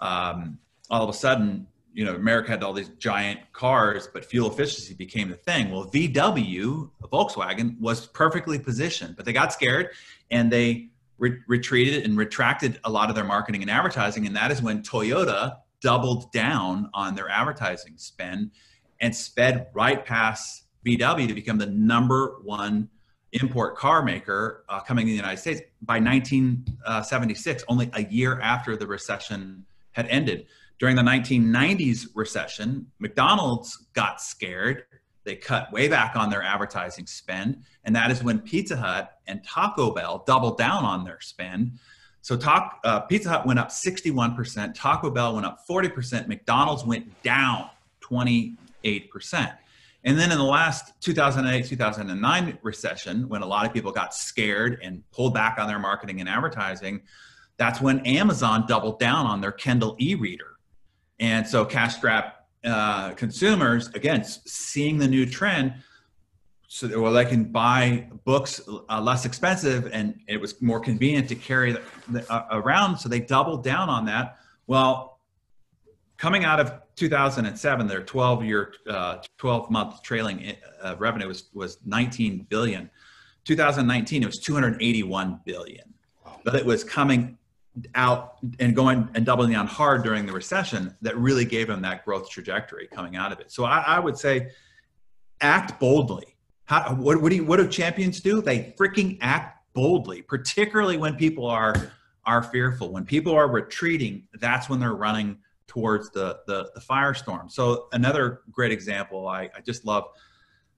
um, all of a sudden, you know, America had all these giant cars, but fuel efficiency became the thing. Well, VW, Volkswagen, was perfectly positioned, but they got scared and they re- retreated and retracted a lot of their marketing and advertising. And that is when Toyota doubled down on their advertising spend and sped right past VW to become the number one import car maker uh, coming in the United States by 1976, only a year after the recession had ended. During the 1990s recession, McDonald's got scared. They cut way back on their advertising spend. And that is when Pizza Hut and Taco Bell doubled down on their spend. So talk, uh, Pizza Hut went up 61%, Taco Bell went up 40%, McDonald's went down 20 8%. And then in the last 2008 2009 recession, when a lot of people got scared and pulled back on their marketing and advertising, that's when Amazon doubled down on their Kindle e reader. And so cash strap uh, consumers, again, seeing the new trend, so that, well, they can buy books uh, less expensive and it was more convenient to carry the, the, uh, around. So they doubled down on that. Well, coming out of 2007, their 12 year, uh, 12 month trailing uh, revenue was, was 19 billion. 2019, it was 281 billion. But it was coming out and going and doubling down hard during the recession that really gave them that growth trajectory coming out of it. So I, I would say act boldly. How, what, what do you, what do champions do? They freaking act boldly, particularly when people are are fearful. When people are retreating, that's when they're running towards the the, the firestorm. So another great example, I, I just love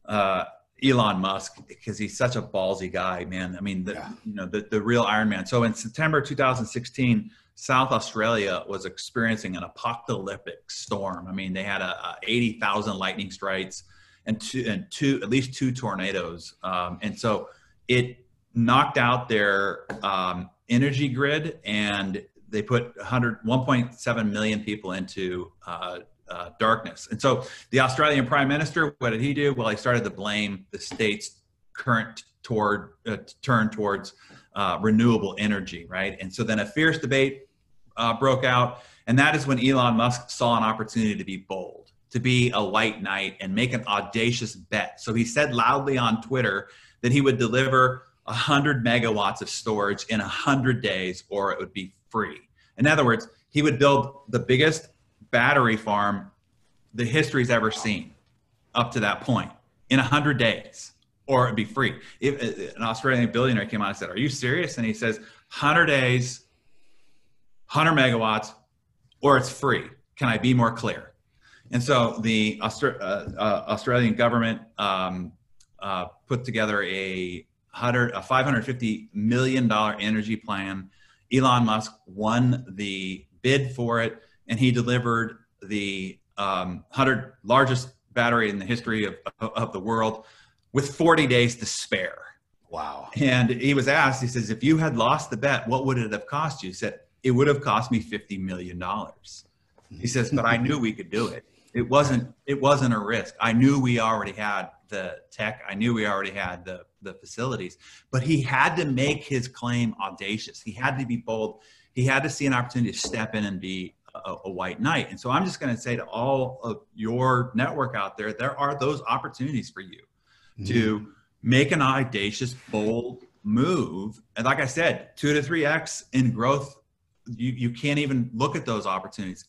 uh, Elon Musk because he's such a ballsy guy, man. I mean, the, yeah. you know, the, the real Iron Man. So in September 2016, South Australia was experiencing an apocalyptic storm. I mean, they had a, a 80,000 lightning strikes and two, and two, at least two tornadoes. Um, and so it knocked out their um, energy grid and they put 100, 1.7 million people into uh, uh, darkness. And so the Australian Prime Minister, what did he do? Well, he started to blame the state's current toward uh, turn towards uh, renewable energy, right? And so then a fierce debate uh, broke out, and that is when Elon Musk saw an opportunity to be bold, to be a white knight, and make an audacious bet. So he said loudly on Twitter that he would deliver 100 megawatts of storage in 100 days, or it would be free. In other words, he would build the biggest battery farm the history's ever seen up to that point in 100 days or it'd be free. If uh, an australian billionaire came out and said are you serious? And he says 100 days 100 megawatts or it's free. Can i be more clear? And so the Austra- uh, uh, australian government um, uh, put together a, 100, a 550 million dollar energy plan elon musk won the bid for it and he delivered the um, 100 largest battery in the history of, of the world with 40 days to spare. Wow. And he was asked, he says, if you had lost the bet, what would it have cost you? He said, it would have cost me $50 million. He says, but I knew we could do it. It wasn't, it wasn't a risk. I knew we already had the tech. I knew we already had the, the facilities, but he had to make his claim audacious. He had to be bold. He had to see an opportunity to step in and be a, a white knight. And so I'm just going to say to all of your network out there, there are those opportunities for you mm-hmm. to make an audacious, bold move. And like I said, two to three X in growth, you, you can't even look at those opportunities.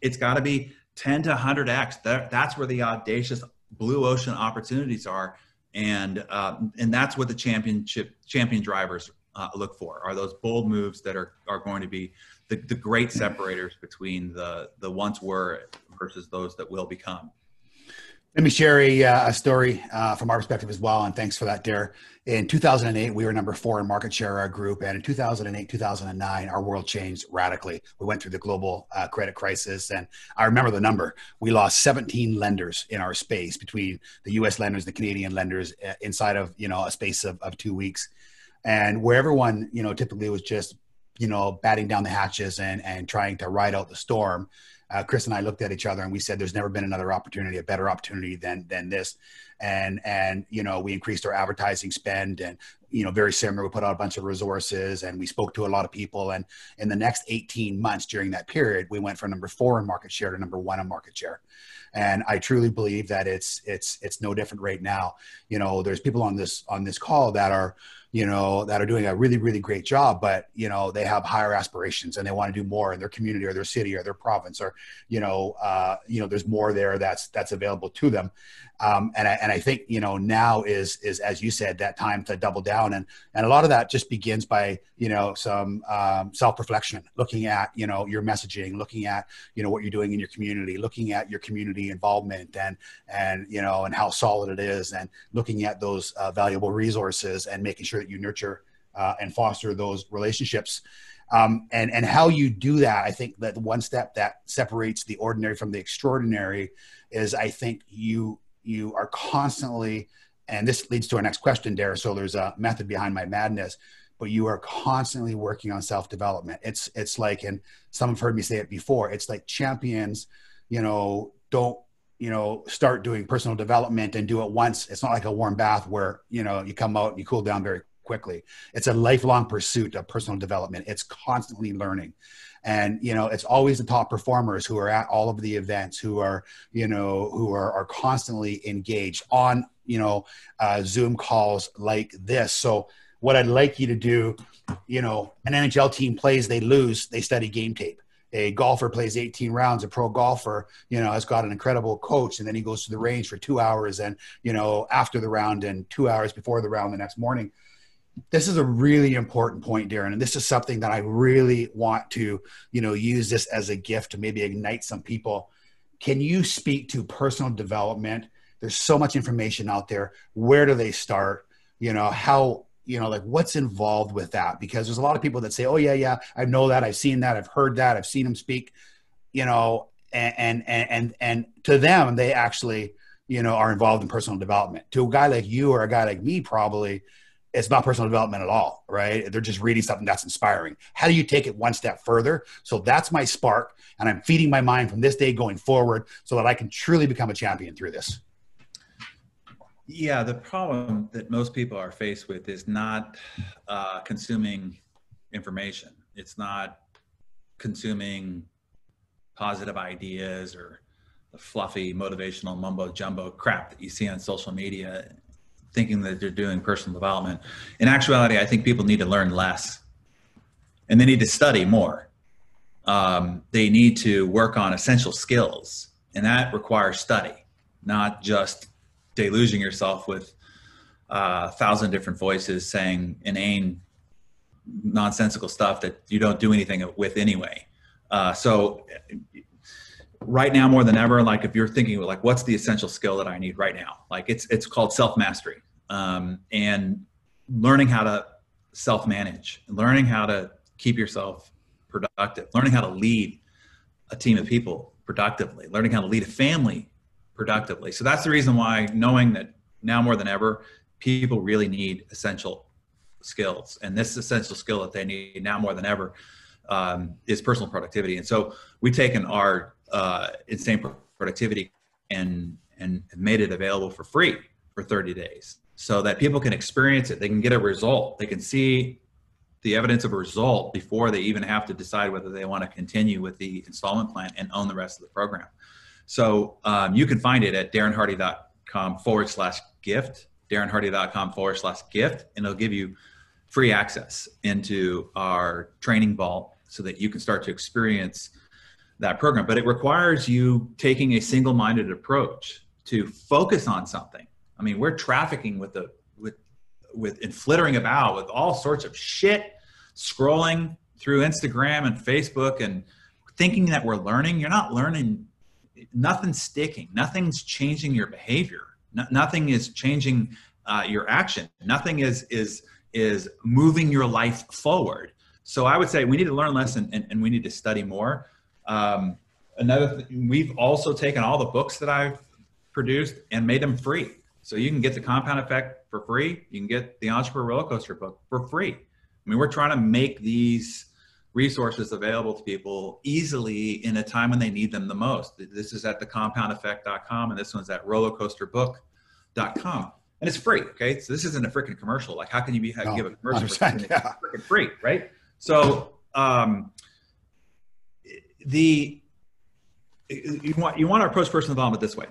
It's got to be 10 to 100X. That, that's where the audacious blue ocean opportunities are. And, uh, and that's what the championship champion drivers uh, look for are those bold moves that are, are going to be the, the great separators between the the once were versus those that will become. Let me share a, uh, a story uh, from our perspective as well, and thanks for that, Dare. In 2008, we were number four in market share our group, and in 2008, 2009, our world changed radically. We went through the global uh, credit crisis, and I remember the number. We lost 17 lenders in our space between the U.S. lenders, the Canadian lenders, uh, inside of you know a space of, of two weeks, and where everyone you know typically was just you know, batting down the hatches and and trying to ride out the storm. Uh, Chris and I looked at each other and we said, "There's never been another opportunity, a better opportunity than than this." And and you know, we increased our advertising spend, and you know, very similar. We put out a bunch of resources, and we spoke to a lot of people. And in the next 18 months, during that period, we went from number four in market share to number one in market share. And I truly believe that it's it's it's no different right now. You know, there's people on this on this call that are you know, that are doing a really, really great job, but you know, they have higher aspirations and they want to do more in their community or their city or their province or, you know, uh, you know, there's more there that's that's available to them. Um, and I, and I think you know now is is as you said that time to double down and and a lot of that just begins by you know some um, self reflection, looking at you know your messaging, looking at you know what you're doing in your community, looking at your community involvement and and you know and how solid it is, and looking at those uh, valuable resources and making sure that you nurture uh, and foster those relationships. Um, and and how you do that, I think that one step that separates the ordinary from the extraordinary is I think you you are constantly, and this leads to our next question, Dara. So there's a method behind my madness, but you are constantly working on self development. It's it's like, and some have heard me say it before. It's like champions, you know, don't you know start doing personal development and do it once. It's not like a warm bath where you know you come out and you cool down very quickly. It's a lifelong pursuit of personal development. It's constantly learning and you know it's always the top performers who are at all of the events who are you know who are, are constantly engaged on you know uh, zoom calls like this so what I'd like you to do, you know, an NHL team plays, they lose, they study game tape. A golfer plays 18 rounds, a pro golfer, you know, has got an incredible coach, and then he goes to the range for two hours and, you know, after the round and two hours before the round the next morning. This is a really important point, Darren, and this is something that I really want to, you know, use this as a gift to maybe ignite some people. Can you speak to personal development? There's so much information out there. Where do they start? You know, how you know like what's involved with that because there's a lot of people that say oh yeah yeah i know that i've seen that i've heard that i've seen them speak you know and and and and to them they actually you know are involved in personal development to a guy like you or a guy like me probably it's not personal development at all right? They're just reading something that's inspiring. How do you take it one step further? So that's my spark and i'm feeding my mind from this day going forward so that i can truly become a champion through this. Yeah, the problem that most people are faced with is not uh, consuming information. It's not consuming positive ideas or the fluffy motivational mumbo jumbo crap that you see on social media, thinking that they're doing personal development. In actuality, I think people need to learn less and they need to study more. Um, they need to work on essential skills, and that requires study, not just deluging yourself with uh, a thousand different voices saying inane, nonsensical stuff that you don't do anything with anyway. Uh, so right now more than ever, like if you're thinking like, what's the essential skill that I need right now? Like it's, it's called self mastery um, and learning how to self manage, learning how to keep yourself productive, learning how to lead a team of people productively, learning how to lead a family productively. So that's the reason why knowing that now more than ever, people really need essential skills. And this essential skill that they need now more than ever um, is personal productivity. And so we've taken our uh, insane productivity and and made it available for free for 30 days so that people can experience it. They can get a result. They can see the evidence of a result before they even have to decide whether they want to continue with the installment plan and own the rest of the program. So um, you can find it at darrenhardy.com forward slash gift, darrenhardy.com forward slash gift, and it'll give you free access into our training vault so that you can start to experience that program. But it requires you taking a single minded approach to focus on something. I mean, we're trafficking with the with with and flittering about with all sorts of shit, scrolling through Instagram and Facebook and thinking that we're learning. You're not learning nothing's sticking nothing's changing your behavior no, nothing is changing uh, your action nothing is is is moving your life forward so i would say we need to learn less and, and, and we need to study more um, another thing, we've also taken all the books that i've produced and made them free so you can get the compound effect for free you can get the entrepreneur roller coaster book for free i mean we're trying to make these resources available to people easily in a time when they need them the most. This is at the compoundeffect.com and this one's at rollercoasterbook.com. And it's free, okay? So this isn't a freaking commercial. Like, how can you be no, give a commercial for yeah. freaking free, right? So, um, the you want you want to approach personal development this way.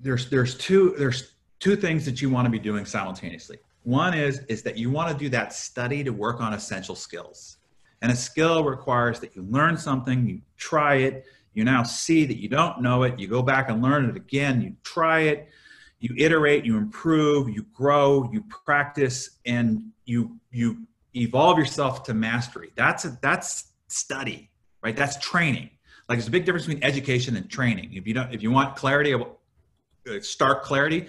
There's there's two there's two things that you want to be doing simultaneously. One is is that you want to do that study to work on essential skills. And a skill requires that you learn something, you try it, you now see that you don't know it, you go back and learn it again, you try it, you iterate, you improve, you grow, you practice, and you you evolve yourself to mastery. That's a, that's study, right? That's training. Like there's a big difference between education and training. If you don't, if you want clarity, stark clarity,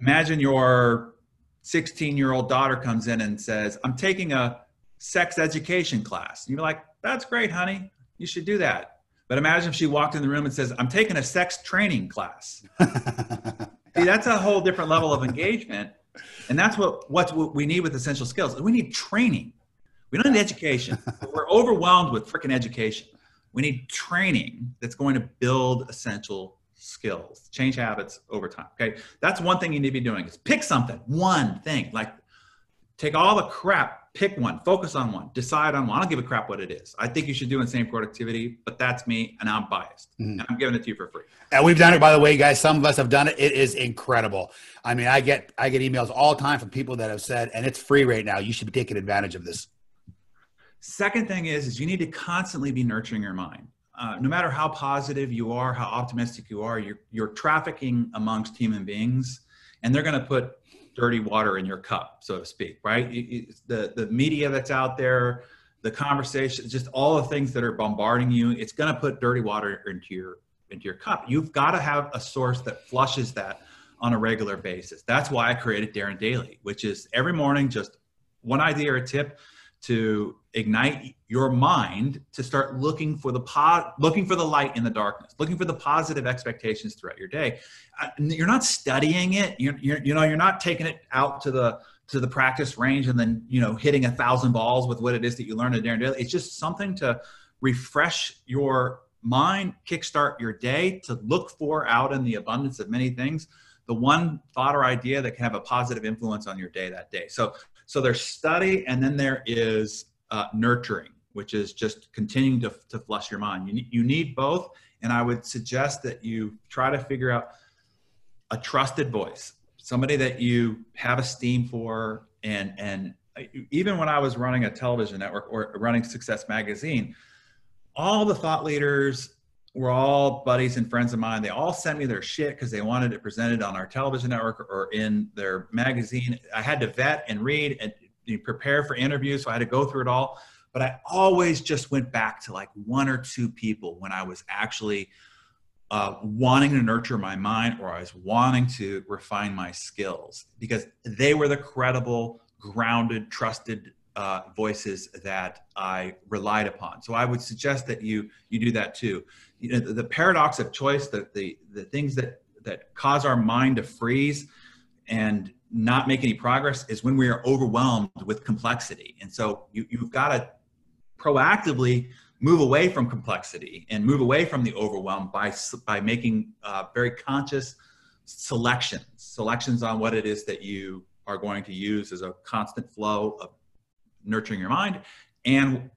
imagine your 16 year old daughter comes in and says, "I'm taking a sex education class. And You're like, that's great, honey. You should do that. But imagine if she walked in the room and says, I'm taking a sex training class. See, that's a whole different level of engagement. And that's what, what we need with essential skills. We need training. We don't need education. We're overwhelmed with freaking education. We need training that's going to build essential skills, change habits over time. Okay. That's one thing you need to be doing is pick something, one thing. Like take all the crap, pick one, focus on one, decide on one. I don't give a crap what it is. I think you should do insane productivity, but that's me and I'm biased. Mhm. And I'm giving it to you for free. And we've done it, by the way, guys. Some of us have done it. It is incredible. I mean, I get I get emails all the time from people that have said, and it's free right now. You should be taking advantage of this. Second thing is, is you need to constantly be nurturing your mind. Uh, no matter how positive you are, how optimistic you are, you're, you're trafficking amongst human beings, and they're going to put dirty water in your cup, so to speak, right? You- you- the the media that's out there, the conversation, just all the things that are bombarding you, it's going to put dirty water into your into your cup. You've got to have a source that flushes that on a regular basis. That's why I created Darren Daily, which is every morning just one idea or tip to ignite your mind to start looking for the po- looking for the light in the darkness looking for the positive expectations throughout your day uh, you're not studying it you're, you're you know you're not taking it out to the to the practice range and then you know hitting a thousand balls with what it is that you learned at Darren Daily. It's just something to refresh your mind, kickstart your day, to look for out in the abundance of many things, the one thought or idea that can have a positive influence on your day that day. So so there's study and then there is uh, nurturing, which is just continuing to, to flush your mind. You need, you need both. And I would suggest that you try to figure out a trusted voice, somebody that you have esteem for. And, and even when I was running a television network or running Success Magazine, all the thought leaders were all buddies and friends of mine. They all sent me their shit because they wanted it presented on our television network or in their magazine. I had to vet and read and prepare for interviews, so I had to go through it all. But I always just went back to like one or two people when I was actually uh, wanting to nurture my mind or I was wanting to refine my skills because they were the credible, grounded, trusted uh, voices that I relied upon. So I would suggest that you you do that too. You know, the, the paradox of choice, the, the the things that that cause our mind to freeze and not make any progress is when we are overwhelmed with complexity. And so you, you've got to proactively move away from complexity and move away from the overwhelm by by making uh, very conscious selections selections on what it is that you are going to use as a constant flow of nurturing your mind and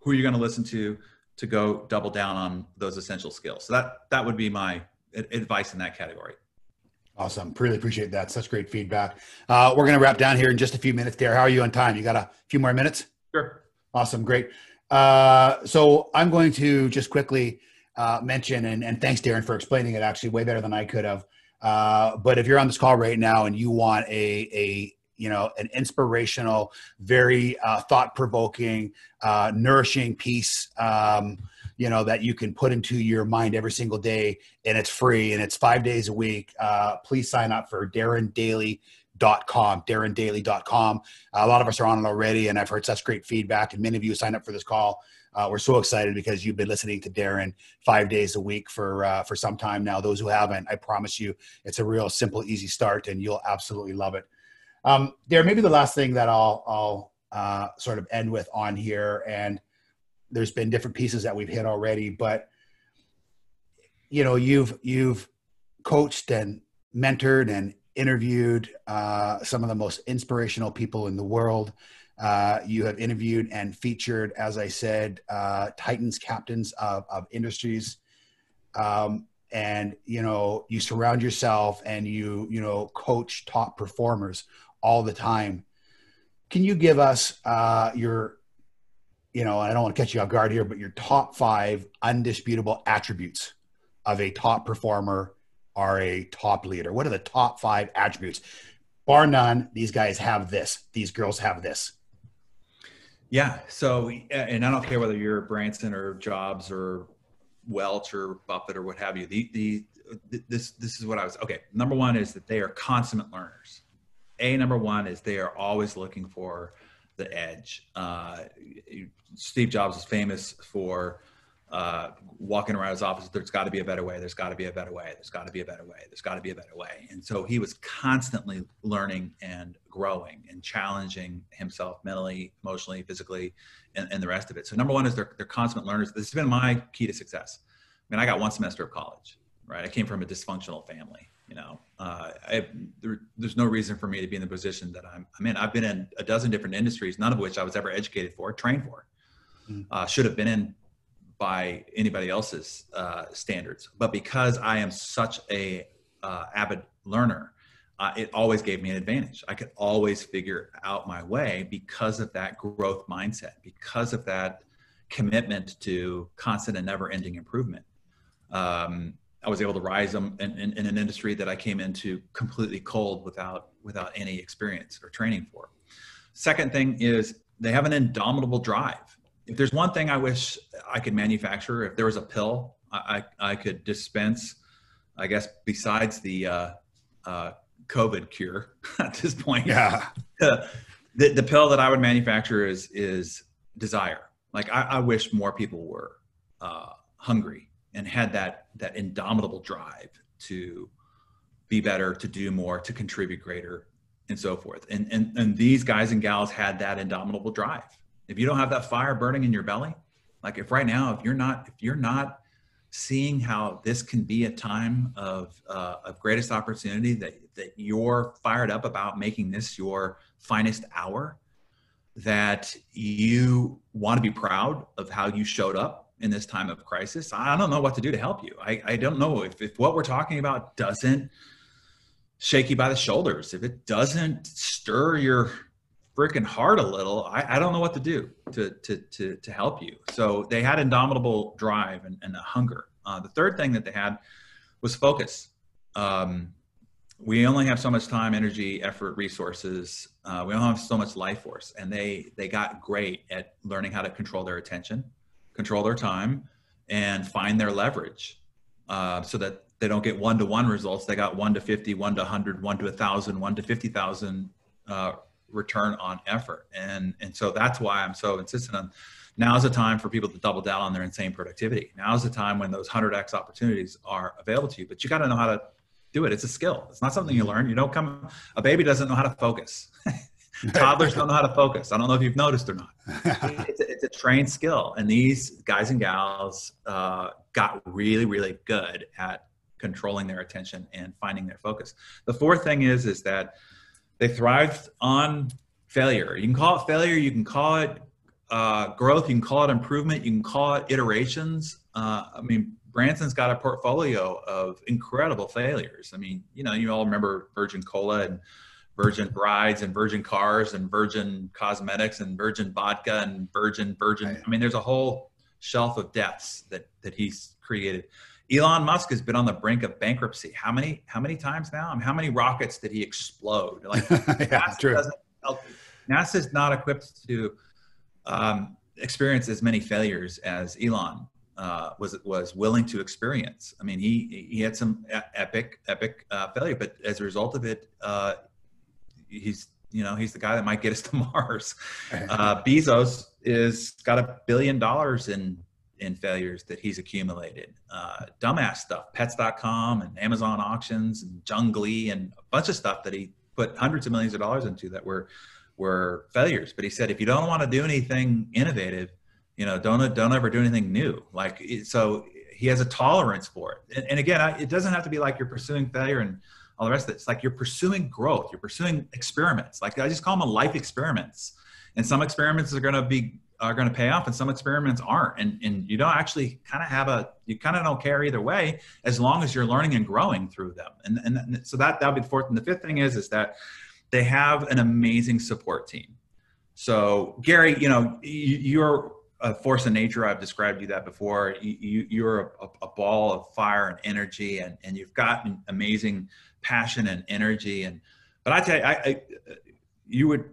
who you're going to listen to to go double down on those essential skills. So that that would be my advice in that category. Awesome. Really appreciate that. Such great feedback. Uh, we're going to wrap down here in just a few minutes. There how are you on time? You got a few more minutes? Sure. Awesome. Great. Uh, so i'm going to just quickly uh, mention and, and thanks darren for explaining it actually way better than i could have. Uh, but if you're on this call right now and you want a a you know an inspirational very uh, thought-provoking uh, nourishing piece um, you know that you can put into your mind every single day and it's free and it's five days a week uh, please sign up for darrendaily.com darrendaily.com a lot of us are on it already and i've heard such great feedback and many of you signed up for this call uh, we're so excited because you've been listening to Darren five days a week for uh, for some time now. Those who haven't, I promise you, it's a real simple, easy start, and you'll absolutely love it. Um, Darren, maybe the last thing that I'll I'll uh, sort of end with on here, and there's been different pieces that we've hit already, but you know, you've you've coached and mentored and interviewed uh, some of the most inspirational people in the world. Uh, you have interviewed and featured, as I said, uh, Titans captains of, of industries. Um, and, you know, you surround yourself and you, you know, coach top performers all the time. Can you give us uh, your, you know, I don't want to catch you off guard here, but your top five undisputable attributes of a top performer or a top leader? What are the top five attributes? Bar none, these guys have this, these girls have this. Yeah. So, and I don't care whether you're Branson or Jobs or Welch or Buffett or what have you. The the this this is what I was okay. Number one is that they are consummate learners. A number one is they are always looking for the edge. Uh, Steve Jobs is famous for uh, walking around his office. There's got to be a better way. There's got to be a better way. There's got to be a better way. There's got to be a better way. And so he was constantly learning and growing and challenging himself mentally, emotionally, physically, and, and the rest of it. So number one is they're, they're consummate learners. This has been my key to success. I mean, I got one semester of college, right? I came from a dysfunctional family. You know, uh, I, there, there's no reason for me to be in the position that I'm, I'm in. I've been in a dozen different industries, none of which I was ever educated for, trained for, mm. uh, should have been in by anybody else's uh, standards. But because I am such a uh, avid learner, uh, it always gave me an advantage. I could always figure out my way because of that growth mindset, because of that commitment to constant and never-ending improvement. Um, I was able to rise in, in, in, an industry that I came into completely cold without without any experience or training for. Second thing is they have an indomitable drive. If there's one thing I wish I could manufacture, if there was a pill I, I, I could dispense, I guess besides the uh, uh, COVID cure at this point. Yeah. the, the pill that I would manufacture is is desire. Like I, I wish more people were uh, hungry and had that that indomitable drive to be better, to do more, to contribute greater, and so forth. And and and these guys and gals had that indomitable drive. If you don't have that fire burning in your belly, like if right now, if you're not if you're not seeing how this can be a time of, uh, of greatest opportunity that, that you're fired up about making this your finest hour that you want to be proud of how you showed up in this time of crisis i don't know what to do to help you i, I don't know if, if what we're talking about doesn't shake you by the shoulders if it doesn't stir your freaking heart a little, I, I don't know what to do to, to, to, to help you. So they had indomitable drive and, and a hunger. Uh, the third thing that they had was focus. Um, we only have so much time, energy, effort, resources. Uh, we don't have so much life force, and they they got great at learning how to control their attention, control their time, and find their leverage, uh, so that they don't get one to one results. They got one to 50, one to 100, one to 1,000, one to 50,000 uh, return on effort. And, and so that's why I'm so insistent on now's the time for people to double down on their insane productivity. Now's the time when those 100x opportunities are available to you, but you got to know how to do it. It's a skill. It's not something you learn. You don't come, a baby doesn't know how to focus. Toddlers don't know how to focus. I don't know if you've noticed or not. it's, a, it's a trained skill. And these guys and gals uh, got really, really good at controlling their attention and finding their focus. The fourth thing is, is that they thrived on failure. You can call it failure. You can call it uh, growth. You can call it improvement. You can call it iterations. Uh, I mean, Branson's got a portfolio of incredible failures. I mean, you know, you all remember Virgin Cola and Virgin Brides and Virgin Cars and Virgin Cosmetics and Virgin Vodka and Virgin Virgin. I mean, there's a whole shelf of deaths that that he's created. Elon Musk has been on the brink of bankruptcy. How many how many times now? I mean, how many rockets did he explode? Like yeah, NASA true. NASA's not equipped to um, experience as many failures as Elon uh, was was willing to experience. I mean, he he had some epic epic uh, failure, but as a result of it, uh, he's you know he's the guy that might get us to Mars. Uh, Bezos is got a billion dollars in in failures that he's accumulated. Uh, dumbass stuff, pets.com and Amazon auctions and Junglee and a bunch of stuff that he put hundreds of millions of dollars into that were were failures. But he said, if you don't want to do anything innovative, you know, don't don't ever do anything new. Like so, he has a tolerance for it. And, and again, I, it doesn't have to be like you're pursuing failure and all the rest of it. It's like you're pursuing growth. You're pursuing experiments. Like I just call them life experiments. And some experiments are going to be are going to pay off and some experiments aren't and, and you don't actually kind of have a you kind of don't care either way as long as you're learning and growing through them and, and so that that would be the fourth and the fifth thing is is that they have an amazing support team so gary you know you, are a force of nature i've described you that before you, you're a, a, ball of fire and energy and, and you've got an amazing passion and energy and but i tell you I, I you would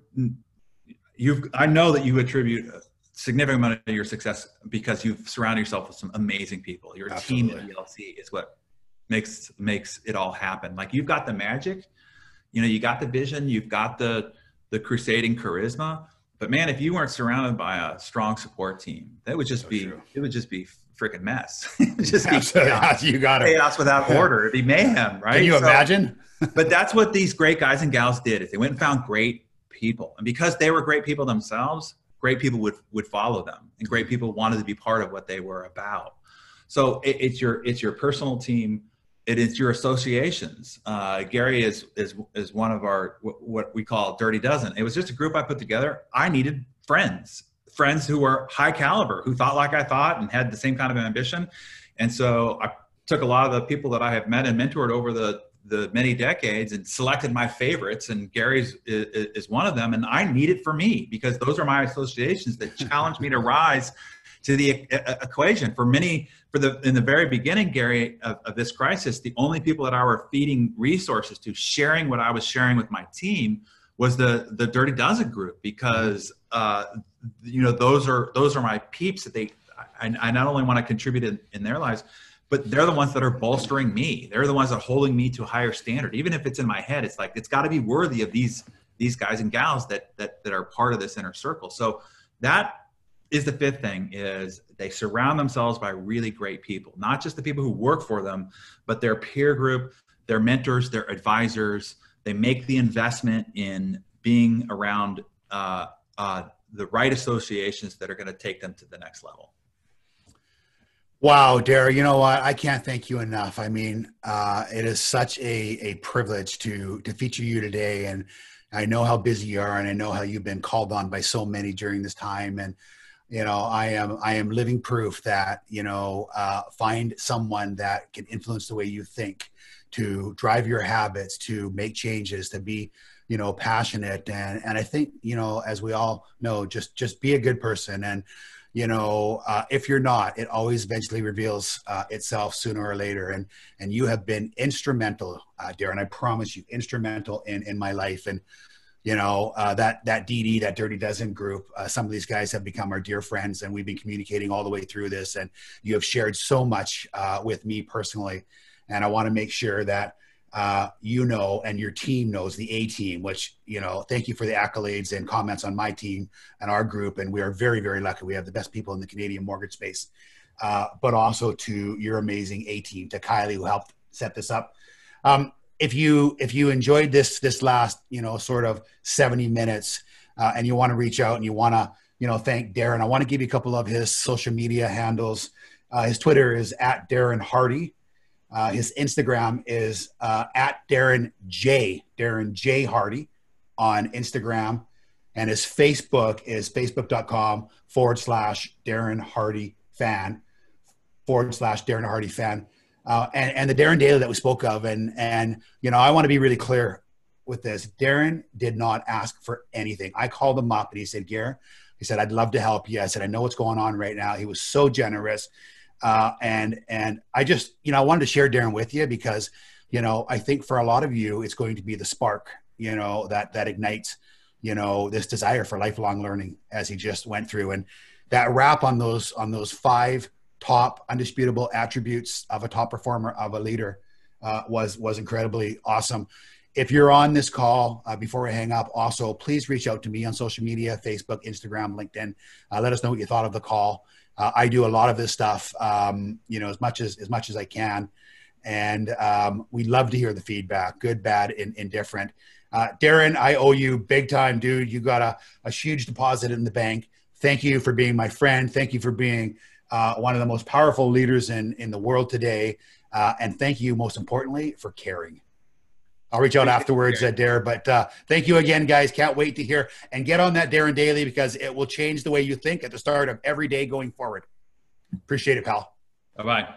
you've i know that you attribute significant amount of your success because you've surrounded yourself with some amazing people. Your Absolutely. team at DLC is what makes makes it all happen. Like you've got the magic, you know, you got the vision, you've got the the crusading charisma. But man, if you weren't surrounded by a strong support team, that would just so be true. it would just be freaking mess. just chaos. you got it. Chaos without order. It'd be mayhem, right? Can you so, imagine? but that's what these great guys and gals did. Is they went and found great people, and because they were great people themselves, great people would would follow them and great people wanted to be part of what they were about so it, it's your it's your personal team it is your associations. Uh, Gary is is is one of our what we call Dirty Dozen. It was just a group I put together. I needed friends, friends who were high caliber, who thought like I thought and had the same kind of ambition. And so I took a lot of the people that I have met and mentored over the the many decades and selected my favorites and gary's is, is, one of them and i need it for me because those are my associations that challenge me to rise to the equation for many for the in the very beginning gary of, of, this crisis the only people that i were feeding resources to sharing what i was sharing with my team was the the dirty dozen group because uh, you know those are those are my peeps that they I, I not only want to contribute in, in their lives but they're the ones that are bolstering me. They're the ones that are holding me to a higher standard. Even if it's in my head it's like it's got to be worthy of these these guys and gals that that that are part of this inner circle. So that is the fifth thing is they surround themselves by really great people. Not just the people who work for them but their peer group their mentors their advisors. They make the investment in being around uh, uh, the right associations that are going to take them to the next level Wow, Darren, you know what? I can't thank you enough. I mean, uh, it is such a, a privilege to to feature you today, and I know how busy you are, and I know how you've been called on by so many during this time, and you know i am i am living proof that you know uh, find someone that can influence the way you think to drive your habits to make changes to be you know passionate. And and i think you know as we all know just just be a good person. And you know uh, if you're not it always eventually reveals uh, itself sooner or later. And and you have been instrumental uh, darren i promise you instrumental in in my life. And you know uh, that that DD that Dirty Dozen group. Uh, some of these guys have become our dear friends, and we've been communicating all the way through this. And you have shared so much uh, with me personally, and I want to make sure that uh, you know and your team knows the A team. Which you know, thank you for the accolades and comments on my team and our group. And we are very very lucky. We have the best people in the Canadian mortgage space, uh, but also to your amazing A team, to Kylie who helped set this up. Um, if you if you enjoyed this this last you know sort of 70 minutes uh, and you want to reach out and you want to you know thank darren i want to give you a couple of his social media handles uh, his twitter is at darren hardy uh, his instagram is uh, at darren j darren j hardy on instagram and his facebook is facebook.com forward slash darren hardy fan forward slash darren hardy fan uh, and, and the Darren Daily that we spoke of. And, and, you know, I want to be really clear with this. Darren did not ask for anything. I called him up and he said, Gare, he said, I'd love to help you. I said, I know what's going on right now. He was so generous. Uh, and, and I just, you know, I wanted to share Darren with you because, you know, I think for a lot of you, it's going to be the spark, you know, that, that ignites, you know, this desire for lifelong learning as he just went through. And that wrap on those, on those five top undisputable attributes of a top performer of a leader uh, was was incredibly awesome. If you're on this call uh, before we hang up also please reach out to me on social media facebook instagram linkedin. Uh, let us know what you thought of the call uh, i do a lot of this stuff um, you know as much as as much as i can. And um, we love to hear the feedback good bad and indifferent uh, darren i owe you big time dude. You got a, a huge deposit in the bank. Thank you for being my friend. Thank you for being uh, one of the most powerful leaders in, in the world today. Uh, and thank you, most importantly, for caring. I'll reach out afterwards, uh, Darren. But uh, thank you again, guys. Can't wait to hear and get on that Darren Daily because it will change the way you think at the start of every day going forward. Appreciate it, pal. Bye bye.